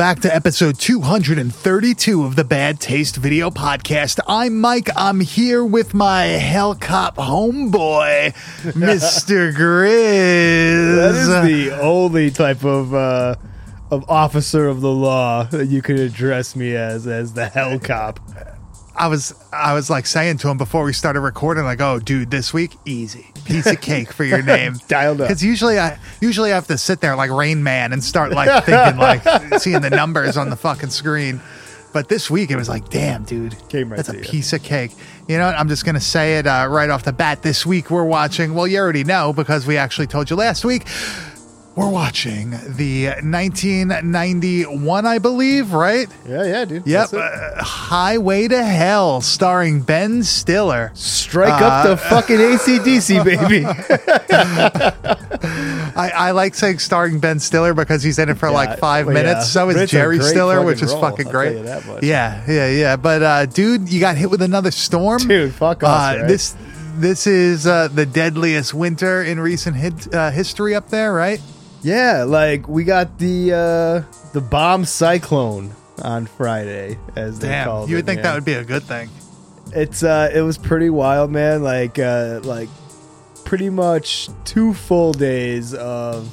back to episode 232 of the Bad Taste Video Podcast. I'm Mike. I'm here with my Hellcop homeboy, Mr. Grizz. That is the only type of uh, of officer of the law that you could address me as as the hell cop. I was I was like saying to him before we started recording, like, "Oh, dude, this week easy, piece of cake for your name." Dialed up. Because usually I usually I have to sit there like Rain Man and start like thinking like seeing the numbers on the fucking screen. But this week it was like, damn, dude, Came right that's a you. piece of cake. You know what? I'm just gonna say it uh, right off the bat. This week we're watching. Well, you already know because we actually told you last week. We're watching the 1991, I believe, right? Yeah, yeah, dude. Yep, uh, Highway to Hell, starring Ben Stiller. Strike up the fucking ACDC, baby. I, I like saying starring Ben Stiller because he's in it for Yeah, like five well, minutes. yeah. So is it's Jerry Stiller, which is role, fucking great. tell you that much. Yeah, yeah, yeah. But uh, dude, you got hit with another storm, Dude, fuck us, Uh, right? This this is uh, the deadliest winter in recent hit, uh, history up there, right? Yeah, like we got the uh, the bomb cyclone on Friday, as they Damn, called you it. would think man. that would be a good thing. It's uh it was pretty wild, man. Like uh like pretty much two full days of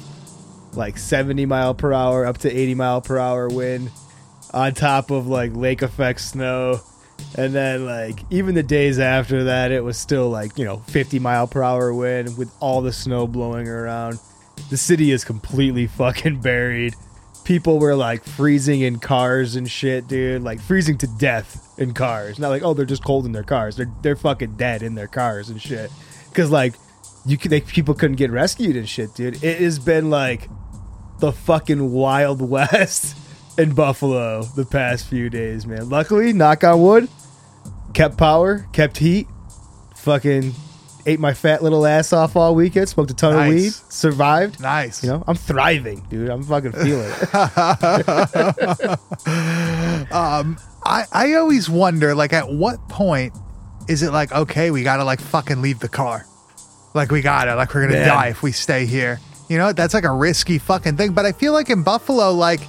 like 70 mile per hour up to 80 mile per hour wind on top of like lake effect snow. And then like even the days after that it was still like, you know, 50 mile per hour wind with all the snow blowing around. The city is completely fucking buried. People were like freezing in cars and shit, dude. Like freezing to death in cars. Not like, oh, they're just cold in their cars. They're they're fucking dead in their cars and shit. Because like you could, they, people couldn't get rescued and shit, dude. It has been like the fucking wild west in Buffalo the past few days, man. Luckily, knock on wood, kept power, kept heat. Fucking ate my fat little ass off all weekend. Smoked a ton Nice. of weed. Survived. Nice. You know, I'm thriving, dude. I'm fucking feeling it. um, I, I always wonder, like, at what point is it like, okay, we gotta like fucking leave the car, like we gotta, like we're gonna Man. die if we stay here. You know, that's like a risky fucking thing. But I feel like in Buffalo, like,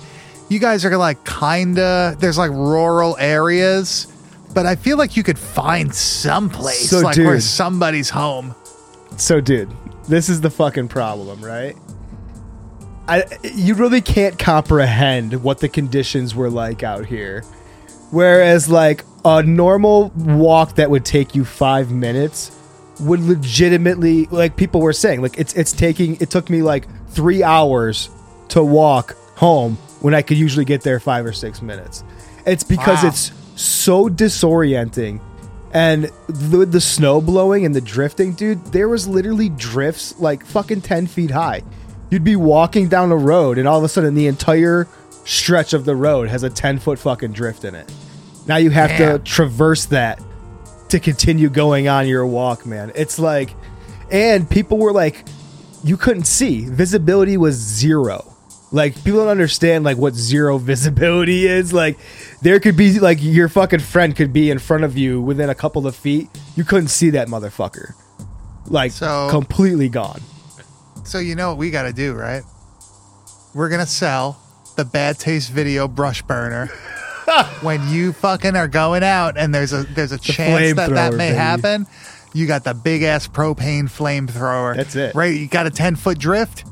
you guys are like kinda there's like rural areas, but I feel like you could find someplace So, like where somebody's home. So, dude, this is the fucking problem, right? I you really can't comprehend what the conditions were like out here. Whereas, like a normal walk that would take you five minutes would legitimately, like people were saying, like it's it's taking it took me like three hours to walk home when I could usually get there five or six minutes. It's because Wow. it's so disorienting and the, the snow blowing and the drifting, dude, there was literally drifts like fucking 10 feet high. You'd be walking down a road and all of a sudden the entire stretch of the road has a 10 foot fucking drift in it. Now you have to traverse that to continue going on your walk, man. It's like, and people were like, you couldn't see. Visibility was zero. Like people don't understand like what zero visibility is. Like there could be like your fucking friend could be in front of you within a couple of feet. You couldn't see that motherfucker. Like So- completely gone. So you know what we gotta do, right? We're gonna sell the bad taste video brush burner when you fucking are going out and there's a there's a chance that that may baby. happen. You got the big ass propane flamethrower. That's it. Right? You got a ten foot drift.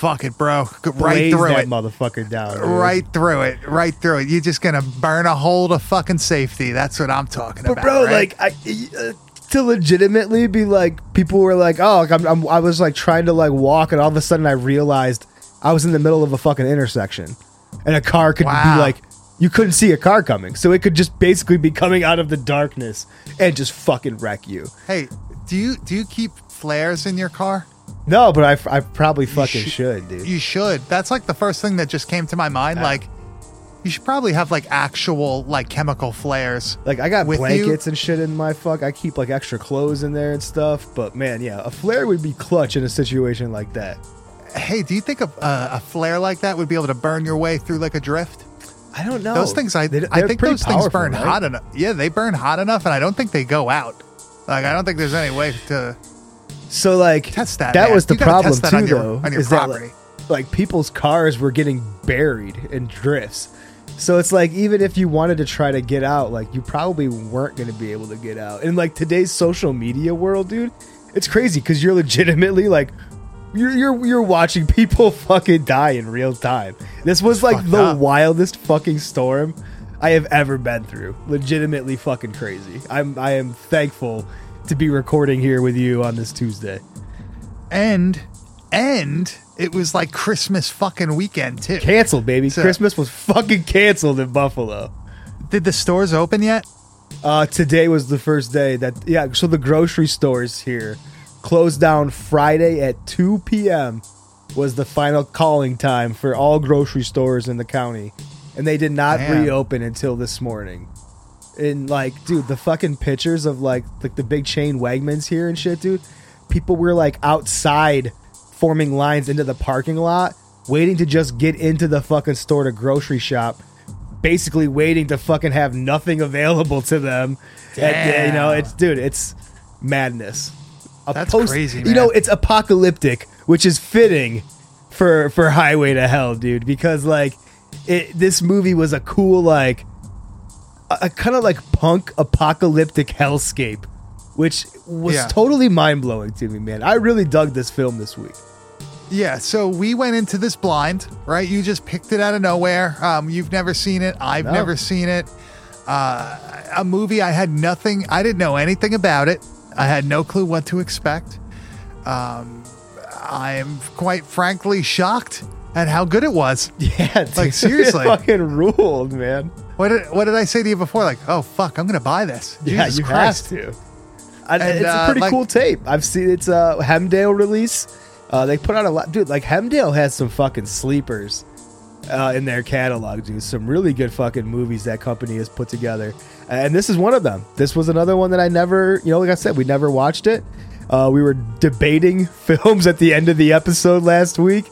Fuck it, bro. Go Right Blaze through that it. motherfucker down. dude. Right through it. Right through it. You're just gonna burn a hole to fucking safety. That's what I'm talking But about. bro, right? like I uh, to legitimately be like, people were like, oh, like, I'm, I'm, I was like trying to like walk, and all of a sudden I realized I was in the middle of a fucking intersection, and a car could Wow. be like, you couldn't see a car coming, so it could just basically be coming out of the darkness and just fucking wreck you. hey, do you do you keep flares in your car? No, but I, I probably fucking sh- should, dude. You should. That's like the first thing that just came to my mind. Ah. Like, you should probably have like actual like chemical flares. Like I got With you? blankets and shit in my fuck. I keep like extra clothes in there and stuff. But man, yeah, a flare would be clutch in a situation like that. Hey, do you think a, a, a flare like that would be able to burn your way through like a drift? I don't know. Those things, I They- I think those things burn right? hot enough. Yeah, they burn hot enough, and I don't think they go out. Like I don't think there's any way to. So like Test that, That man. was the problem too, on your- though. on your is that, like, like people's cars were getting buried in drifts. So it's like even if you wanted to try to get out, like you probably weren't going to be able to get out. In like today's social media world, dude, it's crazy because you're legitimately like. You're, you're you're watching people fucking die in real time. This was like fucked the up. wildest fucking storm I have ever been through. Legitimately fucking crazy. I'm I am thankful to be recording here with you on this Tuesday. And and it was like Christmas fucking weekend too. Canceled, baby. So- Christmas was fucking canceled in Buffalo. Did the stores open yet? Uh, today was the first day that yeah. So the grocery stores here closed down Friday at 2 p.m. was the final calling time for all grocery stores in the county, and they did not Damn. reopen until this morning. And like, dude, the fucking pictures of like like the big chain Wegmans here and shit, dude. People were like outside forming lines into the parking lot, waiting to just get into the fucking store to grocery shop. Basically waiting to fucking have nothing available to them. And, you know, it's dude, it's madness. A That's crazy, You know, it's apocalyptic, which is fitting for for Highway to Hell, dude, because like it this movie was a cool like a, kind of like punk apocalyptic hellscape, which was Yeah. totally mind blowing to me, man. I really dug this film this week. Yeah, so we went into this blind, right? You just picked it out of nowhere. Um, you've never seen it. I've No. never seen it. Uh, a movie I had nothing. I didn't know anything about it. I had no clue what to expect. Um, I am quite frankly shocked at how good it was. Yeah, dude, Like, seriously. it fucking ruled, man. What did What did I say to you before? Like, oh fuck, I'm gonna buy this. yeah, Jesus you Christ. have to. I, And, it's a uh, pretty like- cool tape. I've seen it's a Hemdale release. Uh, they put out a lot, dude. Like Hemdale has some fucking sleepers uh, in their catalog, dude. Some really good fucking movies that company has put together, and this is one of them. This was another one that I never, you know, like I said, we never watched it. Uh, we were debating films at the end of the episode last week,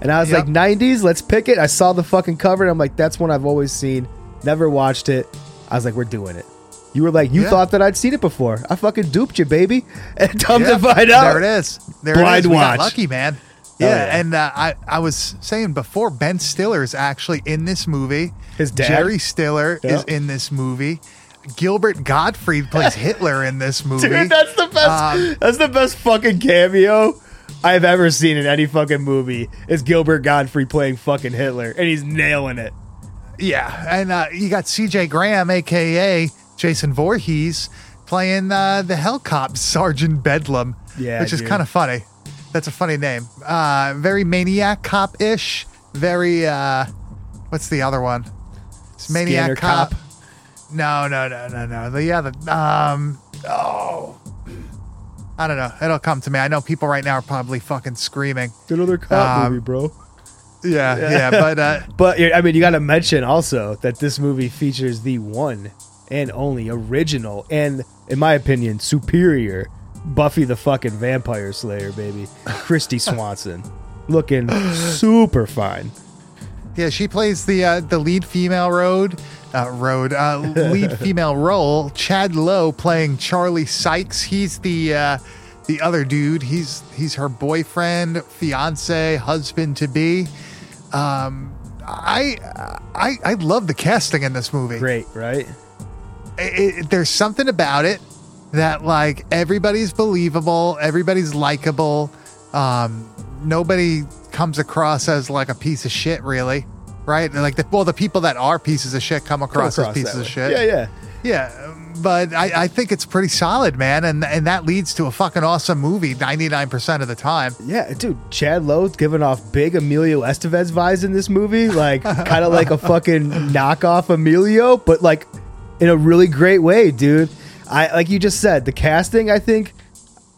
and I was Yep. like, "90s, let's pick it." I saw the fucking cover, and I'm like, "That's one I've always seen." Never watched it. I was like, "We're doing it." You were like, you Yeah. thought that I'd seen it before. I fucking duped you, baby. And come Yeah, to find out, There it is. There Blind it is. We watch. got lucky, man. Oh, Yeah, yeah. and uh, I I was saying before, Ben Stiller is actually in this movie. His dad? Jerry Stiller is in this movie. Gilbert Gottfried plays Hitler in this movie. dude. That's the best. Um, that's the best fucking cameo I've ever seen in any fucking movie. Is Gilbert Gottfried playing fucking Hitler, and he's nailing it. Yeah, and uh, you got C.J. Graham, aka Jason Voorhees, playing uh, the Hell Cop Sergeant Bedlam. Yeah, which is kind of funny. That's a funny name. Uh, very maniac cop ish. Very uh, what's the other one? It's maniac Scanner cop. Cop. No, no, no, no, no. The yeah, the um, oh, I don't know. It'll come to me. I know people right now are probably fucking screaming. Another cop Um, movie, bro. Yeah, yeah, but uh, But I mean, you got to mention also that this movie features the one and only original and, in my opinion, superior Buffy the fucking Vampire Slayer, baby, Kristy Swanson, looking super fine. yeah, she plays the uh, the lead female road. Uh, road uh, lead female role. Chad Lowe playing Charlie Sykes. He's the uh, the other dude. He's he's her boyfriend, fiance, husband to be. Um, I I I love the casting in this movie. Great, right? it, it- there's something about it that like everybody's believable, everybody's likable. Um, nobody comes across as like a piece of shit, really, right? Like the well, the people that are pieces of shit come across, Come as pieces of way. shit. Yeah, yeah. yeah. But I, I think it's pretty solid, man, and and that leads to a fucking awesome movie ninety nine percent of the time. Yeah, dude, Chad Lowe's giving off big Emilio Estevez vibes in this movie, like kind of like a fucking knockoff Emilio, but like in a really great way, dude. I like you just said, the casting I think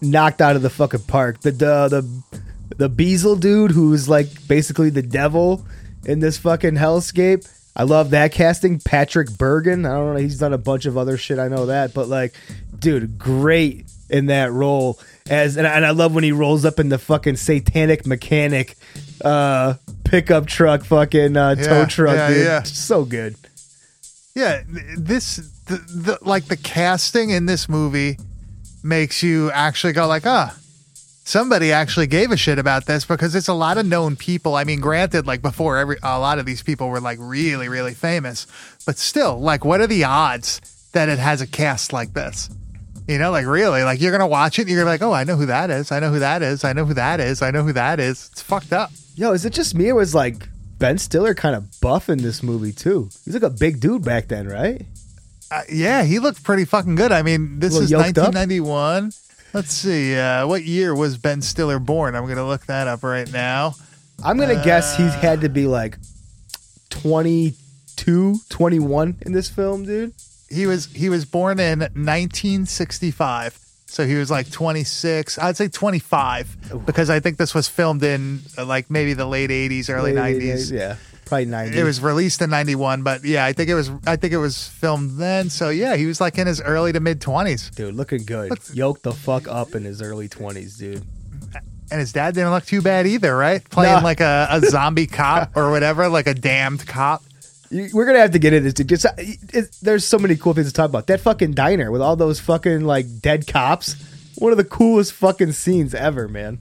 knocked out of the fucking park. The the the, the Beezle dude who's like basically the devil in this fucking hellscape. I love that casting. Patrick Bergin. I don't know. He's done a bunch of other shit. I know that, but like, dude, great in that role. As and, I- and I love when he rolls up in the fucking satanic mechanic uh pickup truck, fucking uh, tow truck, yeah, dude. yeah. So good. Yeah, this the, the like the casting in this movie makes you actually go like, ah, somebody actually gave a shit about this because it's a lot of known people. I mean, granted, like before, every a lot of these people were like really, really famous, but still, like, what are the odds that it has a cast like this? You know, like really, like you're gonna watch it, and you're gonna be like, oh, I know who that is. I know who that is. I know who that is. I know who that is. It's fucked up. Yo, is it just me or was like Ben Stiller kind of buff in this movie too? He's like a big dude back then, right? Uh, yeah, he looked pretty fucking good. I mean, this is 1991. up? 1991. Let's see. Uh, what year was Ben Stiller born? I'm going to look that up right now. I'm gonna guess he's had to be like 22, 21 in this film, dude. He was he was born in 1965. So he was like 26. I'd say 25 because I think this was filmed in uh, like maybe the late 80s, early Late 90s. yeah, probably 90. It was released in 91, but yeah, I think it was I think it was filmed then. So yeah, he was like in his early to mid 20s. dude looking good. Yoked the fuck up in his early 20s, dude. And his dad didn't look too bad either, right? Playing No. like a, a zombie cop or whatever, like a damned cop. We're gonna have to get into this, dude. Just, uh, it- there's so many cool things to talk about. That fucking diner with all those fucking like dead cops. One of the coolest fucking scenes ever, man.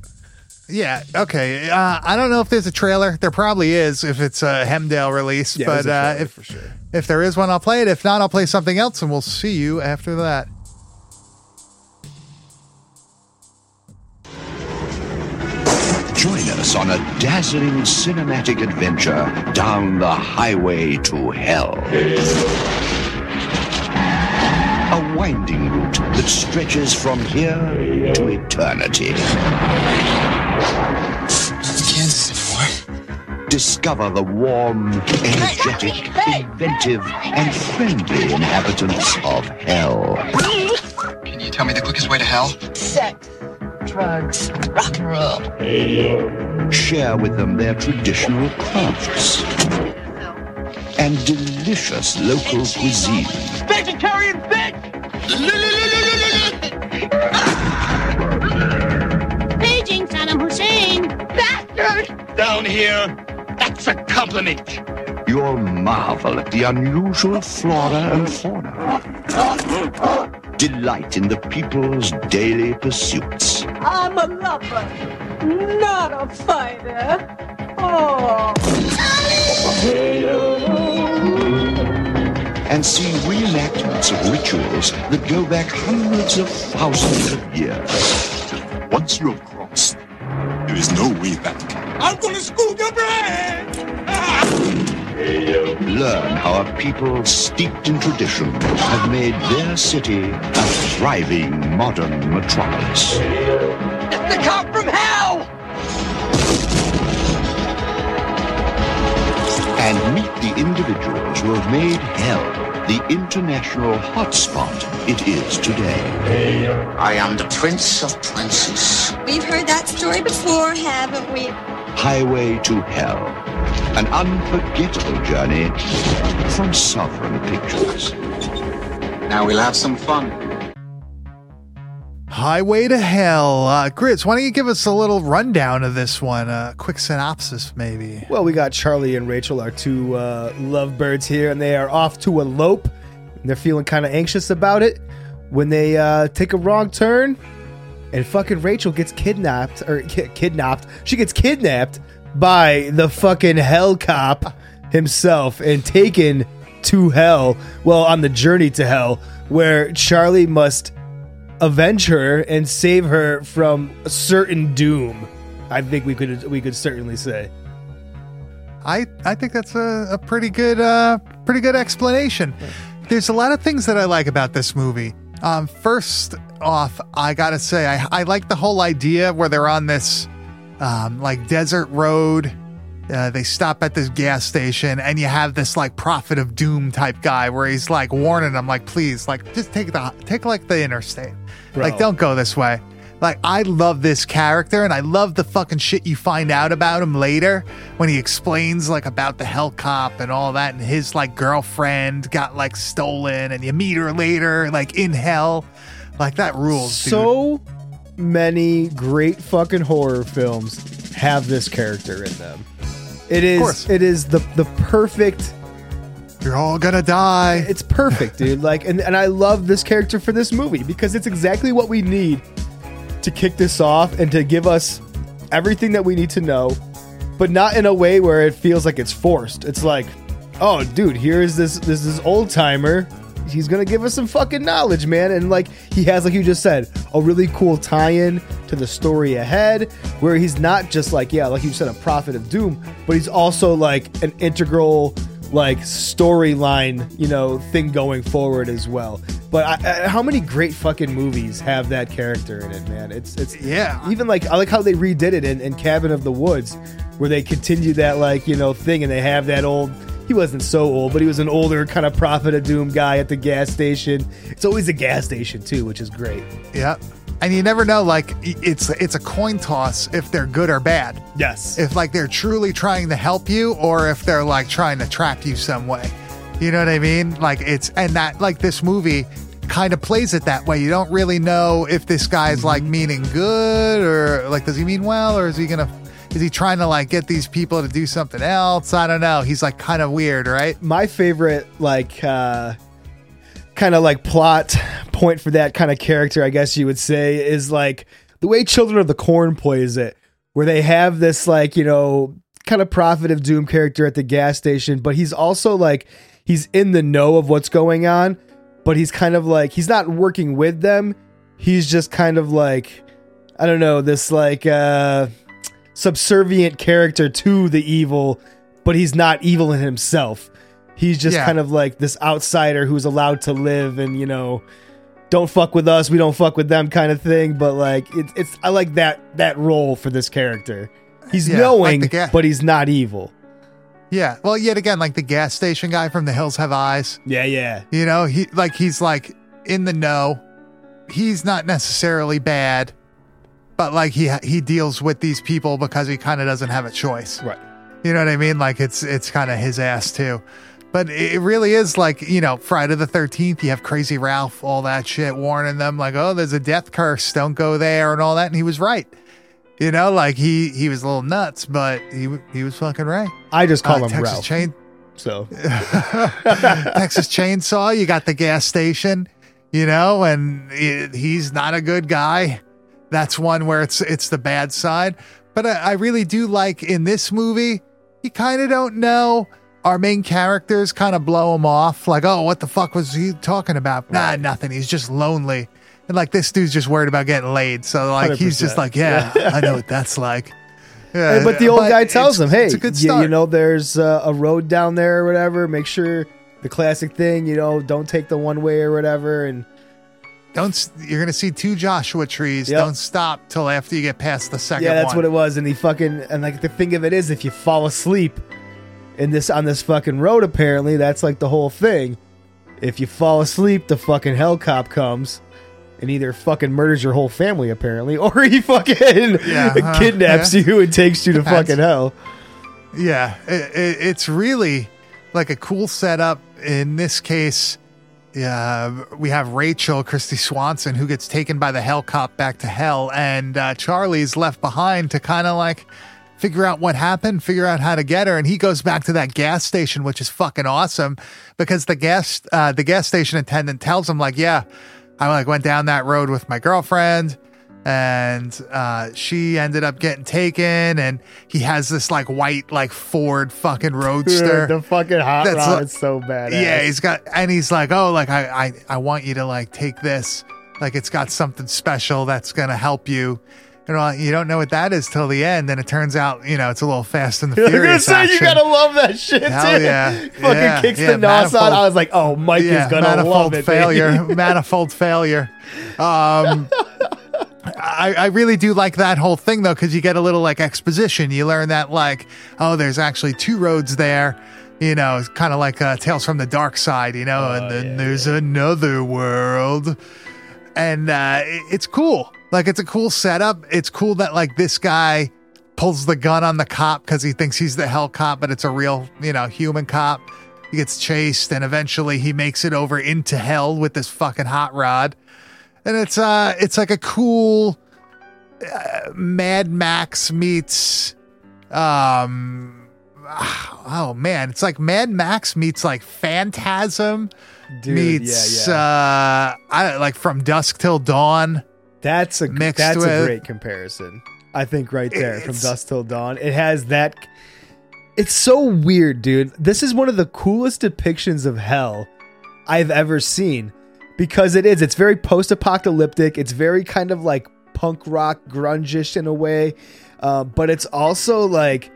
Yeah, okay. Uh, I don't know if there's a trailer. There probably is if it's a Hemdale release, Yeah, but a uh, if for sure. if there is one, I'll play it. If not, I'll play something else, and we'll see you after that. Join us on a dazzling cinematic adventure down the highway to hell. A winding route that stretches from here to eternity. Kansas anymore. Discover the warm, energetic, inventive, and friendly inhabitants of hell. Can you tell me the quickest way to hell? sex, drugs, rock and roll. Share with them their traditional crafts and delicious local cuisine. Vegetarian bitch! Down here. That's a compliment. You'll marvel at the unusual flora and fauna. Delight in the people's daily pursuits. I'm a lover, not a fighter. Oh. And see reenactments of rituals that go back hundreds of thousands of years. Once you have crossed, there is no way back. I'm gonna school your brain! Learn how a people steeped in tradition have made their city a thriving modern metropolis. It's the cop from hell! and meet the individuals who have made hell the international hotspot it is today. I am the Prince of Princes. We've heard that story before, haven't we? Highway to Hell, an unforgettable journey from Sovereign Pictures. Now we'll have some fun. Highway to Hell. Uh, Grizz, why don't you give us a little rundown of this one? A quick synopsis, maybe. Well, we got Charlie and Rachel, our two uh, lovebirds here, and they are off to elope. And they're feeling kind of anxious about it when they uh, take a wrong turn, and fucking Rachel gets kidnapped or ki- kidnapped. She gets kidnapped by the fucking hell cop himself and taken to hell. Well, on the journey to hell, where Charlie must avenge her and save her from a certain doom. I think we could we could certainly say. I, I think that's a, a pretty good uh, pretty good explanation. There's a lot of things that I like about this movie. Um, first off, I gotta say I, I like the whole idea where they're on this um, like desert road. Uh, they stop at this gas station, and you have this like prophet of doom type guy where he's like warning them, like, please, like, just take the take like the interstate, Bro. like, don't go this way. Like I love this character and I love the fucking shit you find out about him later when he explains like about the hell cop and all that and his like girlfriend got like stolen and you meet her later like in hell. Like that rules. dude. so many great fucking horror films have this character in them. It is it is the the perfect you're all gonna die. it's perfect, dude. Like and, and I love this character for this movie because it's exactly what we need to kick this off and to give us everything that we need to know, but not in a way where it feels like it's forced. It's like, oh dude, here's this this this old timer. He's gonna give us some fucking knowledge, man. And like he has, like you just said, a really cool tie-in to the story ahead, where he's not just like, yeah, like you said, a prophet of doom, but he's also like an integral like storyline, you know, thing going forward as well. But I, I, how many great fucking movies have that character in it, man? It's it's Yeah. Even like I like how they redid it in, in Cabin of the Woods, where they continue that like you know thing, and they have that old. He wasn't so old, but he was an older kind of prophet of doom guy at the gas station. It's always a gas station too, which is great. Yeah. And you never know, like it's it's a coin toss if they're good or bad. Yes. If like they're truly trying to help you or if they're like trying to trap you some way. You know what I mean? Like it's and that like this movie kind of plays it that way. You don't really know if this guy's like mm-hmm. meaning good or like does he mean well or is he gonna is he trying to like get these people to do something else? I don't know. He's like kind of weird, right? my favorite like uh kind of like plot point for that kind of character i guess you would say is like the way children of the corn plays it where they have this like you know kind of prophet of doom character at the gas station but he's also like he's in the know of what's going on but he's kind of like he's not working with them he's just kind of like i don't know this like uh subservient character to the evil but he's not evil in himself he's just Yeah. kind of like this outsider who's allowed to live and you know don't fuck with us we don't fuck with them kind of thing but like it's it's i like that that role for this character he's Yeah, knowing the ga- but he's not evil Yeah. Well, yet again, like the gas station guy from The Hills Have Eyes. yeah yeah You know, he like he's like in the know. He's not necessarily bad, but like he he deals with these people because he kind of doesn't have a choice. right You know what I mean? Like it's it's kind of his ass too. But it really is like, you know, Friday the 13th, you have Crazy Ralph, all that shit, warning them, like, oh, there's a death curse, don't go there, and all that. And he was right. You know, like he he was a little nuts, but he he was fucking right. i just call Uh, him Texas ralph Chain so Texas Chainsaw. You got the gas station, you know, and it, he's not a good guy. That's one where it's it's the bad side. But I, I really do like in this movie, you kind of don't know. Our main characters kind of blow him off, like, "Oh, what the fuck was he talking about?" Nah, nothing. He's just lonely, and like this dude's just worried about getting laid. So like he's just 100%. like, "Yeah, I know what that's like." Yeah, but the old guy tells him, "Hey, it's a good you, you know, there's uh, a road down there or whatever. Make sure the classic thing, you know, don't take the one way or whatever." And Don't you're gonna see two Joshua trees. Yep. Don't stop till after you get past the second yeah, that's one. what it was. And he fucking and like the thing of it is, if you fall asleep in this on this fucking road, apparently that's like the whole thing. If you fall asleep, the fucking hell cop comes. And either fucking murders your whole family, apparently, or he fucking Yeah, uh, kidnaps yeah. you and takes you to Depends. fucking hell. Yeah, it, it, it's really like a cool setup. In this case, yeah, we have Rachel, Kristy Swanson, who gets taken by the hell cop back to hell, and uh, Charlie's left behind to kind of like figure out what happened, figure out how to get her, and he goes back to that gas station, which is fucking awesome because the gas uh, the gas station attendant tells him like, yeah, I like went down that road with my girlfriend. And uh, she ended up getting taken, and he has this like white like Ford fucking roadster. the fucking hot That's rod like- is so bad. Yeah, he's got, and he's like, oh, like I, I, I want you to like take this, like it's got something special that's gonna help you. You know, you don't know what that is till the end, and it turns out, you know, it's a little Fast and the gonna Furious say you gotta love that shit Hell too. yeah. Fucking Yeah, kicks yeah, the nos on. I was like, oh, Mike yeah, is gonna manifold love it. failure, manifold failure. Um, I, I really do like that whole thing though, because you get a little like exposition. You learn that like, oh, there's actually two roads there. You know, it's kind of like uh, Tales from the Dark Side. You know, and then there's another world, and uh, it- it's cool. Like it's a cool setup. It's cool that like this guy pulls the gun on the cop because he thinks he's the hell cop, but it's a real, you know, human cop. He gets chased and eventually he makes it over into hell with this fucking hot rod. And it's uh it's like a cool uh, Mad Max meets um oh man, it's like Mad Max meets like Phantasm Dude, meets yeah, yeah. uh I like from dusk till dawn. That's a mixed that's a great comparison. I think right there from dusk till dawn. It has that. It's so weird, dude. This is one of the coolest depictions of hell I've ever seen because it is. It's very post-apocalyptic. It's very kind of like punk rock, grungish in a way, uh, but it's also like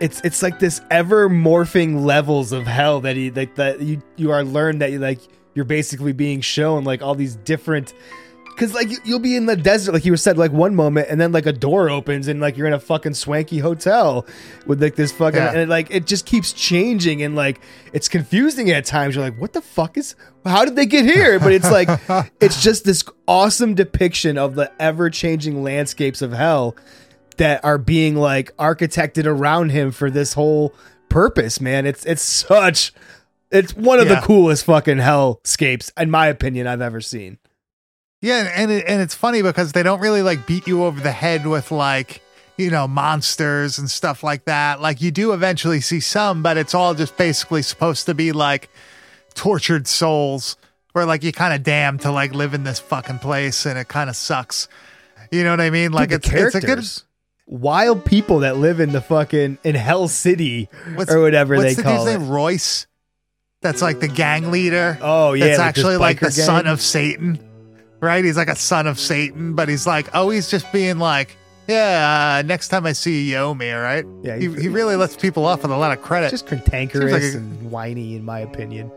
it's it's like this ever morphing levels of hell that he like that you you are learned that you like you're basically being shown like all these different because like you- you'll be in the desert like you were said like one moment and then like a door opens and like you're in a fucking swanky hotel with like this fucking Yeah. and it, like it just keeps changing and like it's confusing at times you're like what the fuck is how did they get here but it's like it's just this awesome depiction of the ever changing landscapes of hell that are being like architected around him for this whole purpose man it's it's such it's one of Yeah. the coolest fucking hellscapes in my opinion i've ever seen Yeah, and it, and it's funny because they don't really like beat you over the head with like you know monsters and stuff like that. Like you do eventually see some, but it's all just basically supposed to be like tortured souls, where like you kind of damned to like live in this fucking place, and it kind of sucks. You know what I mean? Like Dude, it's it's a good. wild people that live in the fucking in Hell City What's, or whatever what's they the call it. name? Royce. That's like the gang leader. Oh yeah, It's like actually like the biker son of Satan, right? He's like a son of Satan, but he's like always just being like, yeah, uh, next time I see you, you owe me, all right? Yeah, he, he- he really lets people off with a lot of credit. just cantankerous like a- and whiny, in my opinion.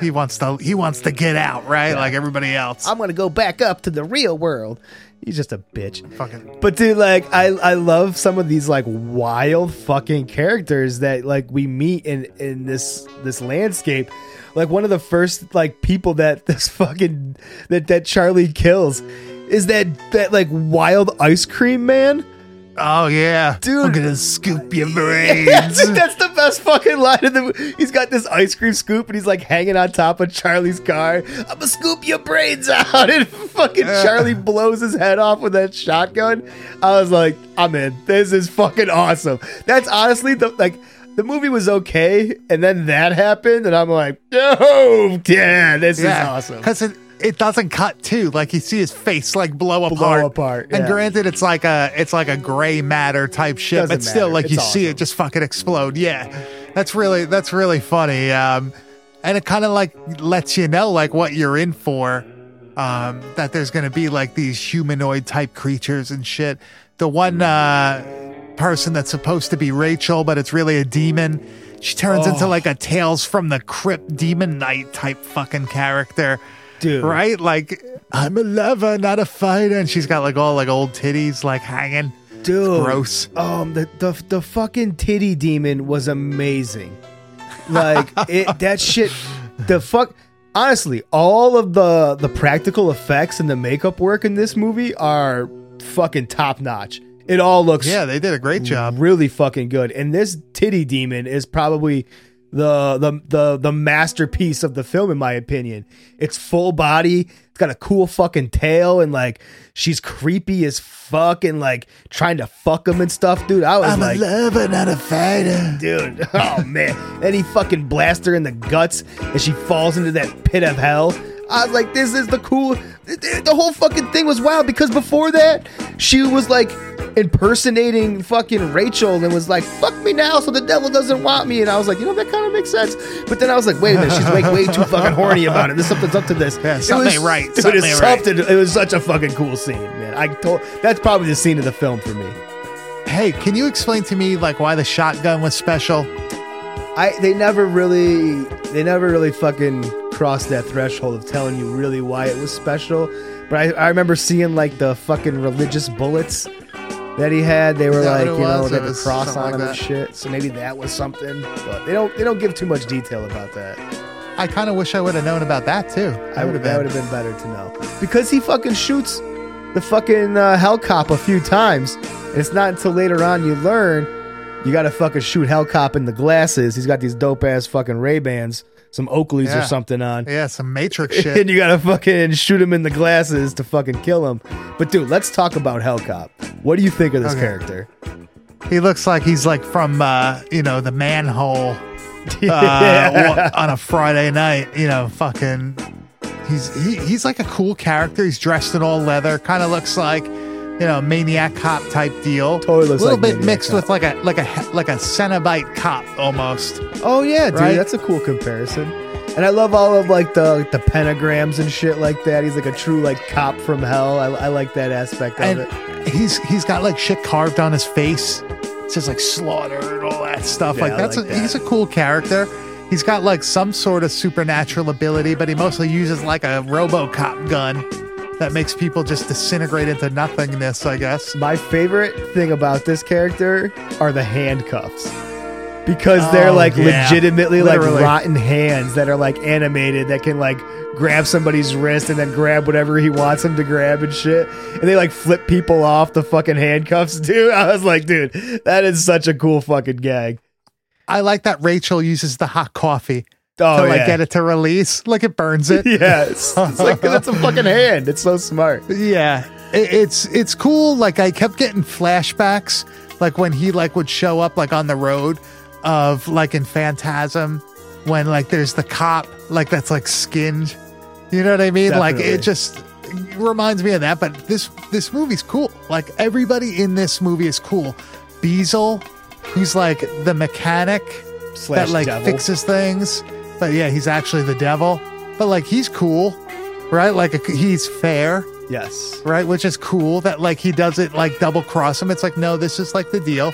He wants to he wants to get out, right? Like everybody else. I'm gonna go back up to the real world. He's just a bitch. Fucking But dude, like I I love some of these like wild fucking characters that like we meet in in this this landscape. Like one of the first like people that this fucking that that Charlie kills is that that like wild ice cream man. Oh yeah, Dude. I'm gonna scoop your Yeah, brains. dude, that's the best fucking line of the movie. He's got this ice cream scoop and he's like hanging on top of Charlie's car. I'm gonna scoop your brains out. And fucking Charlie blows his head off with that shotgun. I was like, I'm in. This is fucking awesome. That's honestly the like the movie was okay, and then that happened, and I'm like, oh yeah, this is awesome. because it it doesn't cut too. Like you see his face like blow apart. apart, And granted, it's like a it's like a gray matter type shit, Doesn't but still, matter. like you It's see it just fucking explode. Yeah, that's really that's really funny. Um, and it kind of like lets you know like what you're in for. Um, that there's gonna be like these humanoid type creatures and shit. The one uh person that's supposed to be Rachel, but it's really a demon. She turns Oh. into like a Tales from the Crypt Demon Knight type fucking character. Dude. Right? Like, I'm a lover, not a fighter. And she's got like all like old titties like hanging. Dude, Gross. Um, the the the fucking titty demon was amazing. Like it, that shit. The fuck. Honestly, all of the the practical effects and the makeup work in this movie are fucking top notch. It all looks Yeah, they did a great job. really fucking good. And this titty demon is probably the the the the masterpiece of the film in my opinion. It's full body, it's got a cool fucking tail and like she's creepy as fuck and like trying to fuck him and stuff, dude. I was I'm like a lover, not a fighter. dude. Oh man. and he fucking blasts her in the guts and she falls into that pit of hell. I was like, this is the cool. The the whole fucking thing was wild because before that, she was like impersonating fucking Rachel and was like, fuck me now so the devil doesn't want me. And I was like, you know, that kind of makes sense. But then I was like, wait a minute, she's like way too fucking horny about it. There's something's up to this. Yeah, It something was- right. Dude, Something it's right. something. It was such a fucking cool scene, man. I told that's probably the scene of the film for me. Hey, can you explain to me like why the shotgun was special? I they never really they never really fucking crossed that threshold of telling you really why it was special. But I, I remember seeing like the fucking religious bullets that he had. They were Is that like what it you know was? they It had the was cross something on like them and that. shit. So maybe that was something. But they don't they don't give too much detail about that. I kind of wish I would have known about that too. I would have that would been. have been better to know because he fucking shoots the fucking uh, Hell Cop a few times. And it's not until later on you learn you got to fucking shoot Hell Cop in the glasses. He's got these dope ass fucking Ray Bans, some Oakleys Yeah. or something on. Yeah, some Matrix shit. and you gotta fucking shoot him in the glasses to fucking kill him. But dude, let's talk about Hellcop. What do you think of this Okay. character? he looks like he's like from uh, you know the manhole uh, on a Friday night. You know, fucking. He's he, he's like a cool character. He's dressed in all leather. Kind of looks like you know maniac cop type deal. Totally looks a little like bit Maniac mixed Cop. with like a like a like a Cenobite cop almost. Oh yeah, dude, Right? that's a cool comparison. And I love all of like the the pentagrams and shit like that. He's like a true like cop from hell. I, I like that aspect of and it. he's he's got like shit carved on his face. It says like slaughter and all that stuff. Yeah, like that's like a, he's a cool character. He's got like some sort of supernatural ability, but he mostly uses like a RoboCop gun that makes people just disintegrate into nothingness. I guess. My favorite thing about this character are the handcuffs. Because they're Oh, like yeah. legitimately Literally. like rotten hands that are like animated that can like grab somebody's wrist and then grab whatever he wants them to grab and shit. And they like flip people off the fucking handcuffs, dude. I was like, dude, that is such a cool fucking gag. I like that Rachel uses the hot coffee Oh, to like yeah. get it to release. Like it burns it. yes, it's, like it's a fucking hand. It's so smart. Yeah, it, it's it's cool. Like I kept getting flashbacks, like when he like would show up like on the road of like in Phantasm, when like there's the cop like that's like skinned. You know what I mean? Like it just reminds me of that. But this this movie's cool. Like everybody in this movie is cool. Beezle, who's like the mechanic Slash that like devil. fixes things. But yeah, he's actually the devil. But like he's cool, right? Like he's fair Yes. right? Which is cool that like he doesn't like double cross him. It's like no, this is like the deal,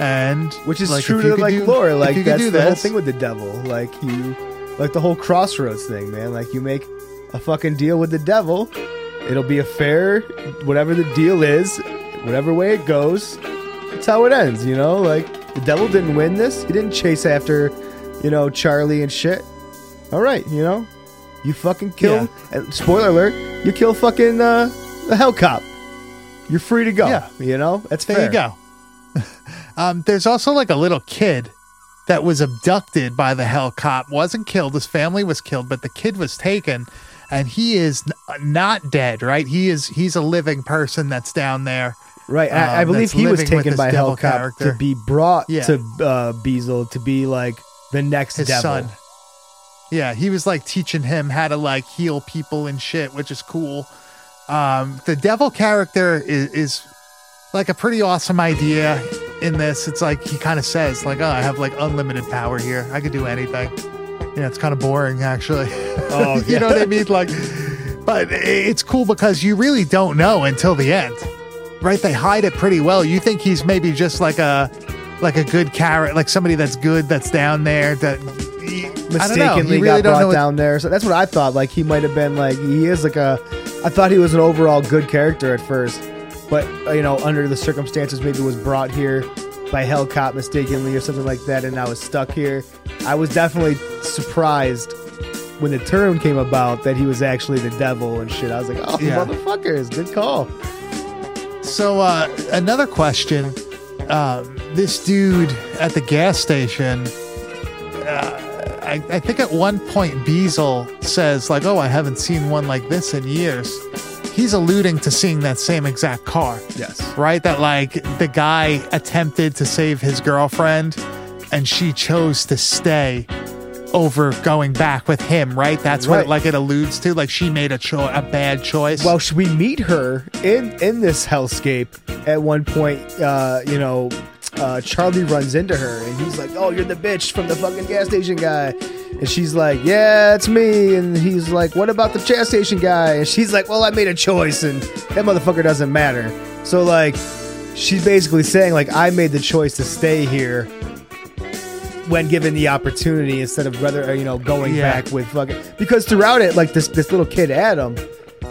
and Which is like, true to like do- lore. Like you that's do the whole thing with the devil. Like you, like the whole crossroads thing, man. Like you make a fucking deal with the devil, it'll be a fair, whatever the deal is, whatever way it goes. That's how it ends. You know, like the devil didn't win this. He didn't chase after, you know, Charlie and shit. All right, you know, you fucking kill. And spoiler alert: you kill fucking uh, the hell cop. You're free to go. Yeah. you know that's There fair. you go. um, there's also like a little kid that was abducted by the hell cop. wasn't killed. His family was killed, but the kid was taken, and he is n- not dead. Right? He is. He's a living person that's down there. Right. and I, I um, believe he was taken by Hellcop character. to be brought Yeah. to uh, Beezle to be like the next his devil. son. Yeah, he was like teaching him how to like heal people and shit, which is cool. Um, the devil character is, is like a pretty awesome idea in this. It's like he kind of says like, "Oh, I have like unlimited power here. I could do anything." Yeah, it's kind of boring actually. Oh, you know what I mean? Like, but it's cool because you really don't know until the end, right? They hide it pretty well. You think he's maybe just like a like a good carrot, like somebody that's good that's down there that. Mistakenly really got brought down there. So that's what I thought. Like he might have been like he is like a. I thought he was an overall good character at first, but uh, you know under the circumstances maybe was brought here by Hellcop mistakenly or something like that, and I was stuck here. I was definitely surprised when the term came about that he was actually the devil and shit. I was like, oh Yeah. motherfuckers, good call. So uh, another question: um, This dude at the gas station, uh, I, I think at one point Beezle says like, "Oh, I haven't seen one like this in years." He's alluding to seeing that same exact car, Yes. right? That like the guy attempted to save his girlfriend, and she chose to stay over going back with him, right? That's what like it alludes to. Like she made a cho- a bad choice. Well, should we meet her in in this hellscape at one point? Uh, you know, uh, Charlie runs into her and he's like, "Oh, you're the bitch from the fucking gas station guy," and she's like, "Yeah, it's me." And he's like, "What about the gas station guy?" And she's like, "Well, I made a choice, and that motherfucker doesn't matter." So like, she's basically saying like, "I made the choice to stay here." When given the opportunity, instead of rather uh, you know going Yeah. back with fucking because throughout it, like this this little kid Adam,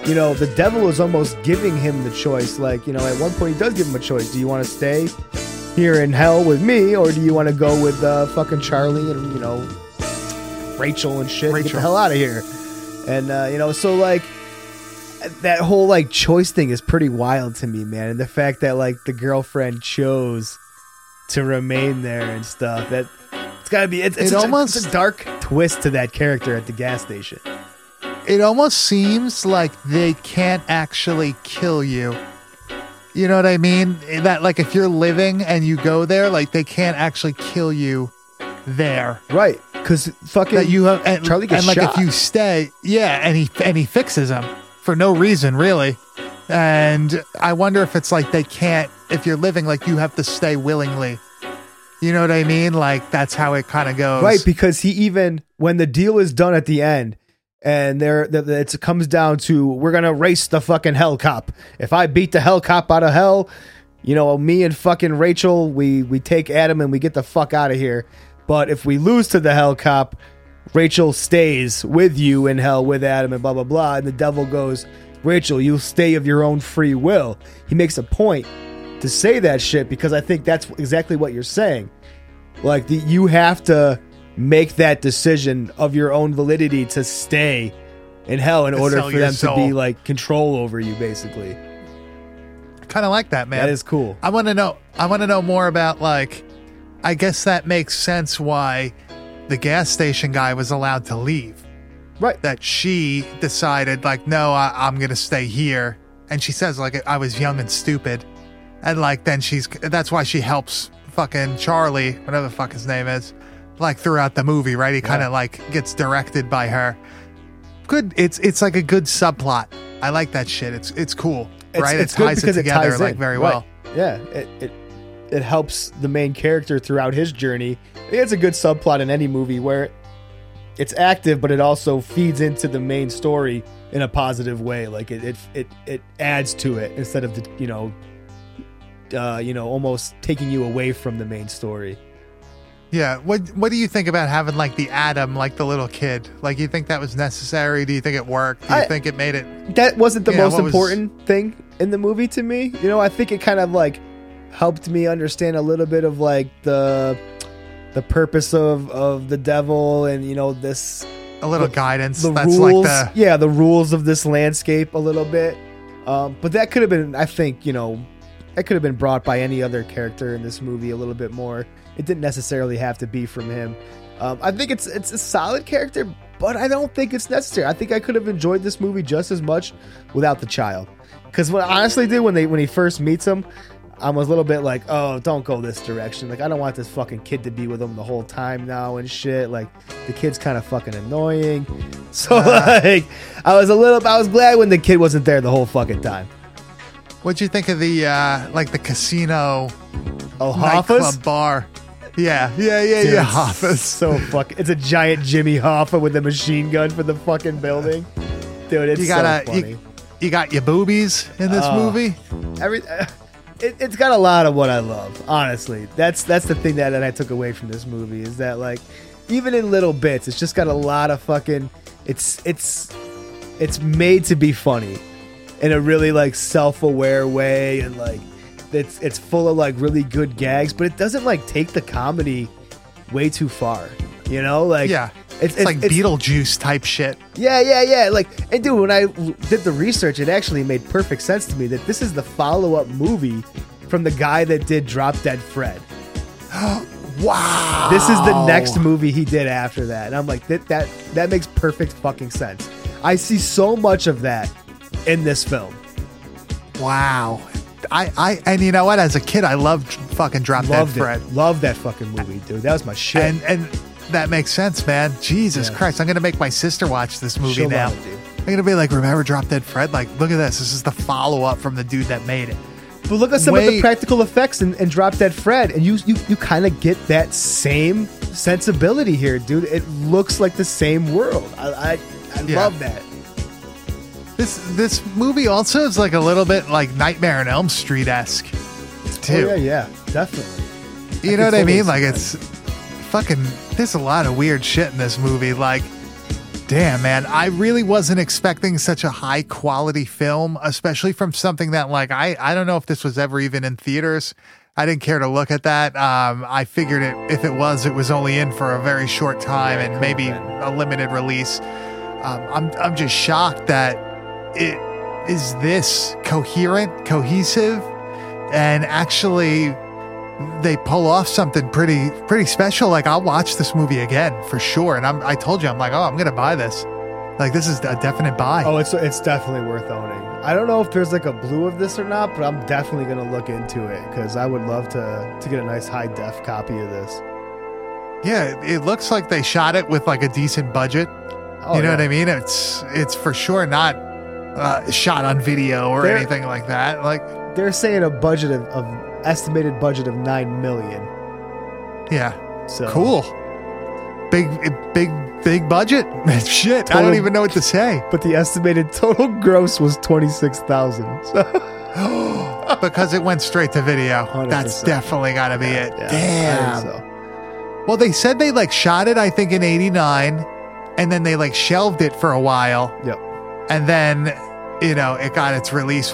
you know, the devil is almost giving him the choice. Like, you know, at one point he does give him a choice. Do you want to stay here in hell with me, or do you want to go with uh, fucking Charlie and you know Rachel and shit? and Get Rachel. the hell out of here. And uh, you know, so like, that whole like choice thing is pretty wild to me, man. And the fact that like the girlfriend chose to remain there and stuff. That it's gotta be. It's, it's It a- almost- it's a dark twist to that character at the gas station. it almost seems like they can't actually kill you. You know what I mean? That like if you're living and you go there, like they can't actually kill you there. Right? Because fucking That you have and, Charlie gets and like shot. if you stay, yeah, and he and he fixes him for no reason really. And I wonder if it's like they can't if you're living like you have to stay willingly. You know what I mean? Like that's how it kind of goes. Right, because he even when the deal is done at the end, and there it comes down to we're gonna race the fucking hell cop. If I beat the hell cop out of hell, you know, me and fucking Rachel, we we take Adam and we get the fuck out of here. But if we lose to the hell cop, Rachel stays with you in hell with Adam and blah blah blah. And the devil goes, Rachel, you'll stay of your own free will. He makes a point to say that shit because I think that's exactly what you're saying. Like the, you have to make that decision of your own validity to stay in hell in To order for them to be like control over you basically. kind of like that, man. That is cool. I want to know. I want to know more about like. I guess that makes sense why the gas station guy was allowed to leave. Right. That she decided like, no, I, I'm gonna stay here, and she says like I was young and stupid, and like then she's that's why she helps fucking Charlie, whatever the fuck his name is, like throughout the movie, right? He kind of like gets directed by her. Good. It's it's like a good subplot. I like that shit. It's it's cool, It's, right? it's it ties it together ties like very Right. well. Yeah, it, it it helps the main character throughout his journey. It's a good subplot in any movie where it's active, but it also feeds into the main story in a positive way. Like it it it, it adds to it instead of the you know. Uh, you know, almost taking you away from the main story. Yeah. What What do you think about having like the Adam, like the little kid? Like, you think that was necessary? Do you think it worked? Do you I- think it made it? that wasn't the most was- important thing in the movie to me. You know, I think it kind of like helped me understand a little bit of like the the purpose of of the devil and you know this A little the- guidance. the That's rules. like the yeah, the rules of this landscape a little bit. Um, but that could have been, I think, you know, that could have been brought by any other character in this movie a little bit more. It didn't necessarily have to be from him. Um, I think it's it's a solid character, but I don't think it's necessary. I think I could have enjoyed this movie just as much without the child. Because what I honestly did when they when he first meets him, I was a little bit like, oh, don't go this direction. Like I don't want this fucking kid to be with him the whole time now and shit. Like the kid's kind of fucking annoying. So like I was a little I was glad when the kid wasn't there the whole fucking time. What'd you think of the uh like the casino Oh, nightclub Hoffa's? bar? Yeah, yeah, yeah, Dude, yeah. it's Hoffa's. So fuck it's a giant Jimmy Hoffa with a machine gun for the fucking building. Dude, it's you got so funny. you, you got your boobies in this Oh. movie. Every uh, it, it's got a lot of what I love. Honestly, that's that's the thing that, that I took away from this movie is that like even in little bits, it's just got a lot of fucking. It's it's it's made to be funny in a really like self-aware way and like it's it's full of like really good gags, but it doesn't like take the comedy way too far. You know, like yeah, it's, it's, like Beetlejuice type shit. yeah, yeah, yeah. Like, and dude, when I did the research, it actually made perfect sense to me that this is the follow up movie from the guy that did Drop Dead Fred. Wow. This is the next movie he did after that. And I'm like, that, that, that makes perfect fucking sense. I see so much of that in this film. Wow. I, I and you know what? As a kid, I loved fucking Drop Dead Fred. it. Loved that fucking movie, dude. That was my shit. And and that makes sense, man. Jesus Yeah. Christ, I'm gonna make my sister watch this movie She'll now. love it, dude. I'm gonna be like, remember Drop Dead Fred? Like, look at this. This is the follow up from the dude that made it. But look at some of the practical effects in, in Drop Dead Fred, and you you, you kind of get that same sensibility here, dude. It looks like the same world. I I, I Yeah. love that. This this movie also is like a little bit like Nightmare on Elm Street esque, too. Oh, yeah, yeah, definitely. You I know what I mean? Like it's fucking. There's a lot of weird shit in this movie. Like, damn, man, I really wasn't expecting such a high quality film, especially from something that like I I don't know if this was ever even in theaters. I didn't care to look at that. Um, I figured it if it was, it was only in for a very short time and maybe a limited release. Um, I'm I'm just shocked that it is this coherent, cohesive, and actually they pull off something pretty pretty special. Like I'll watch this movie again for sure. And I'm I told you I'm like, oh, I'm gonna buy this. Like this is a definite buy. Oh, it's it's definitely worth owning. I don't know if there's like a blue of this or not, but I'm definitely gonna look into it because I would love to to get a nice high def copy of this. Yeah, it looks like they shot it with like a decent budget. Oh, you know yeah. what I mean? It's it's for sure not uh, shot on video or There- anything like that. Like, They're saying a budget of, of estimated budget of nine million. yeah, So cool. Big, big, big budget. Shit, I don't even know what to say But the estimated total gross was twenty six thousand. So because it went straight to video. That's 100%. definitely got to be it. yeah, Damn. so. Well, they said they like shot it, I think, in '89, and then they like shelved it for a while, Yep. And then you know it got its release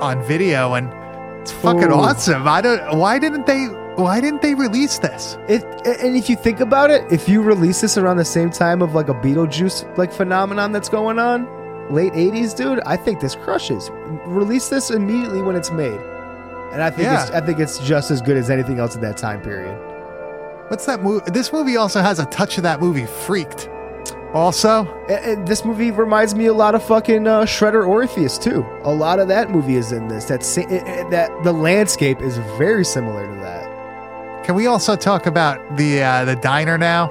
on video, and it's fucking Ooh. awesome. I don't. Why didn't they? Why didn't they release this? If and if you think about it, if you release this around the same time of like a Beetlejuice like phenomenon that's going on, late '80s, dude, I think this crushes. Release this immediately when it's made, and I think it's I think it's just as good as anything else at that time period. What's that movie? This movie also has a touch of that movie Freaked. Also, this movie reminds me a lot of fucking uh, Shredder Orpheus too. A lot of that movie is in this. That sa- eh, eh, that the landscape is very similar to that. can we also talk about the uh, the diner now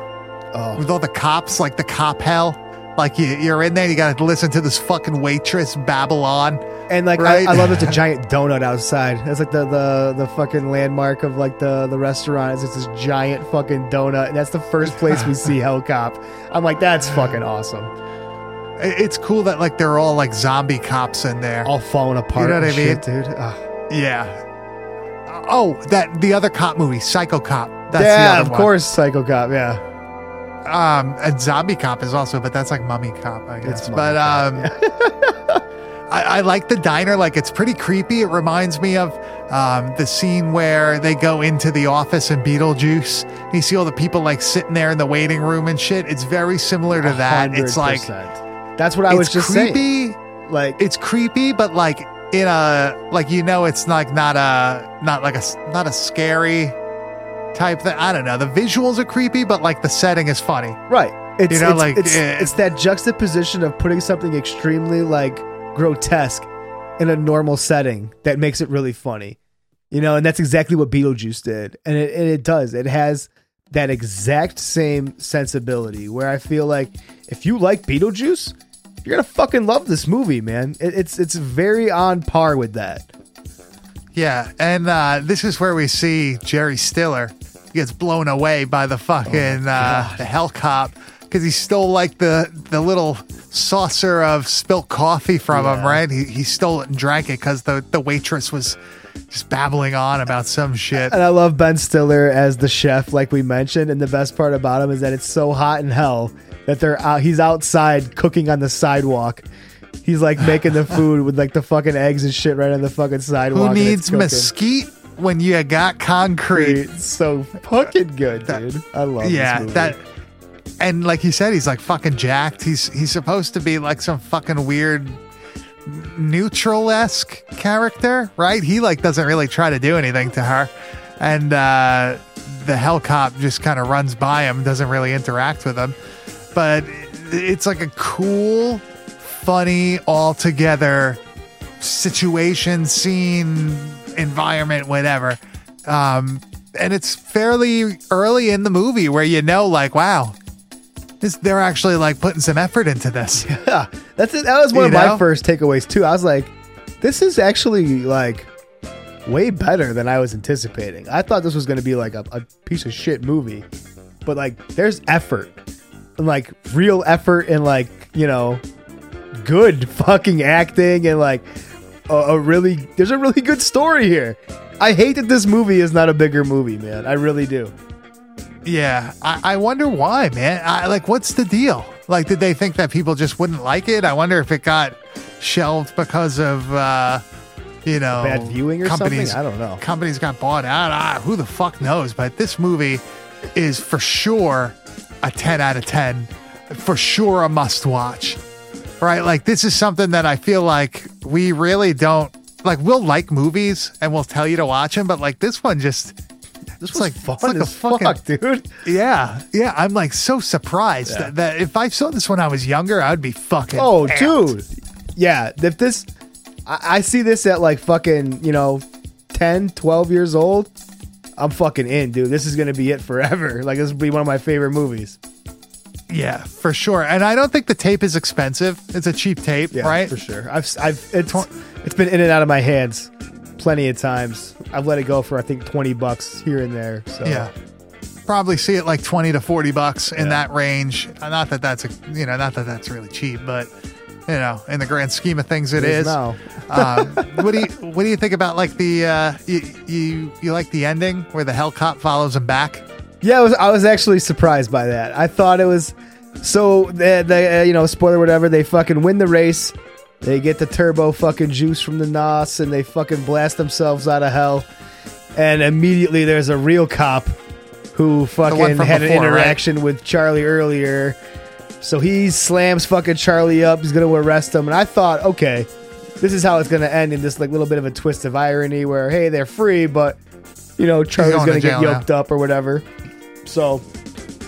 Oh, with all the cops, like the cop hell? Like you, you're in there, you got to listen to this fucking waitress babble on. and like Right. I, I love it's a giant donut outside. That's like the, the the fucking landmark of like the the restaurant. Is it's this giant fucking donut, and that's the first place we see Hellcop. I'm like, that's fucking awesome. It's cool that like they're all like zombie cops in there. All falling apart. You know what I mean? shit, dude. Ugh. Yeah. Oh, that the other cop movie, Psycho Cop. That's the yeah, other of one. course, Psycho Cop. Yeah, Um, and Zombie Cop is also, but that's like Mummy Cop, I guess. Mummy but Cop, um, I, I like the diner. Like it's pretty creepy. It reminds me of um the scene where they go into the office in Beetlejuice. You see all the people like sitting there in the waiting room and shit. It's very similar to that. It's like that's what I was it's just saying. creepy. Like It's creepy, but like in a like you know, it's like not a not like a not a scary type thing. I don't know. The visuals are creepy, but like the setting is funny. Right. It's, You know, it's, like, it's, eh. it's that juxtaposition of putting something extremely like grotesque in a normal setting that makes it really funny. You know, and that's exactly what Beetlejuice did. And it, and it does. It has that exact same sensibility where I feel like if you like Beetlejuice, you're gonna fucking love this movie, man. It, it's it's very on par with that. Yeah, and uh, this is where we see Jerry Stiller gets blown away by the fucking uh, the hell cop because he stole like the the little saucer of spilt coffee from him. Right? He, he stole it and drank it because the the waitress was just babbling on about some shit. And I love Ben Stiller as the chef, like we mentioned. And the best part about him is that it's so hot in hell that they're out. He's outside cooking on the sidewalk. He's like making the food with like the fucking eggs and shit right on the fucking sidewalk. Who needs mesquite when you got concrete? So fucking good, dude. I love yeah, that. And like he said, he's like fucking jacked. He's he's supposed to be like some fucking weird neutral esque character, right? He like doesn't really try to do anything to her, and uh, the hell cop just kind of runs by him, doesn't really interact with him. But it's like a cool, funny, all together situation, scene, environment, whatever. Um, and it's fairly early in the movie where you know, like, wow, this, they're actually like putting some effort into this. yeah, that's it. That was one You of my first takeaways too. I was like, this is actually like way better than I was anticipating. I thought this was going to be like a, a piece of shit movie, but like there's effort and like real effort and like you know good fucking acting and like a, a really there's a really good story here. I hate that this movie is not a bigger movie, man. I really do. Yeah, I, I wonder why, man. I, like, what's the deal? Like, did they think that people just wouldn't like it? I wonder if it got shelved because of, uh, you know, Bad viewing or companies, something? I don't know. Companies got bought out. Ah, who the fuck knows? But this movie is for sure a 10 out of 10. For sure a must watch. Right? Like this is something that I feel like we really don't like. We'll like movies and we'll tell you to watch them, but like this one just. This was like- fun like a as fucking- fuck, dude. Yeah, yeah. I'm like so surprised Yeah. that, that if I saw this when I was younger, I'd be fucking. Oh, amped. dude. Yeah, if this, I, I see this at like fucking, you know, 10, 12 years old. I'm fucking in, dude. This is gonna be it forever. Like this will be one of my favorite movies. Yeah, for sure. And I don't think the tape is expensive. It's a cheap tape, Yeah, right? for sure. I've, I've, it's, it's been in and out of my hands plenty of times. I've let it go for I think 20 bucks here and there. So Yeah. Probably see it like 20 to 40 bucks in Yeah. that range. Uh, Not that that's, a, you know, not that that's really cheap, but, you know, in the grand scheme of things, It it is is. now. um, what do you what do you think about like the uh, you, you you like the ending where the hell cop follows him back? Yeah, I was, I was actually surprised by that. I thought it was so the, the uh, you know spoiler whatever they fucking win the race. They get the turbo fucking juice from the nos and they fucking blast themselves out of hell. And immediately there's a real cop who fucking had an before, right? interaction with Charlie earlier. So he slams fucking Charlie up. He's gonna arrest him. And I thought, okay, this is how it's gonna end in this like little bit of a twist of irony where hey they're free, but you know Charlie's going to gonna get jail now. yoked up or whatever. So,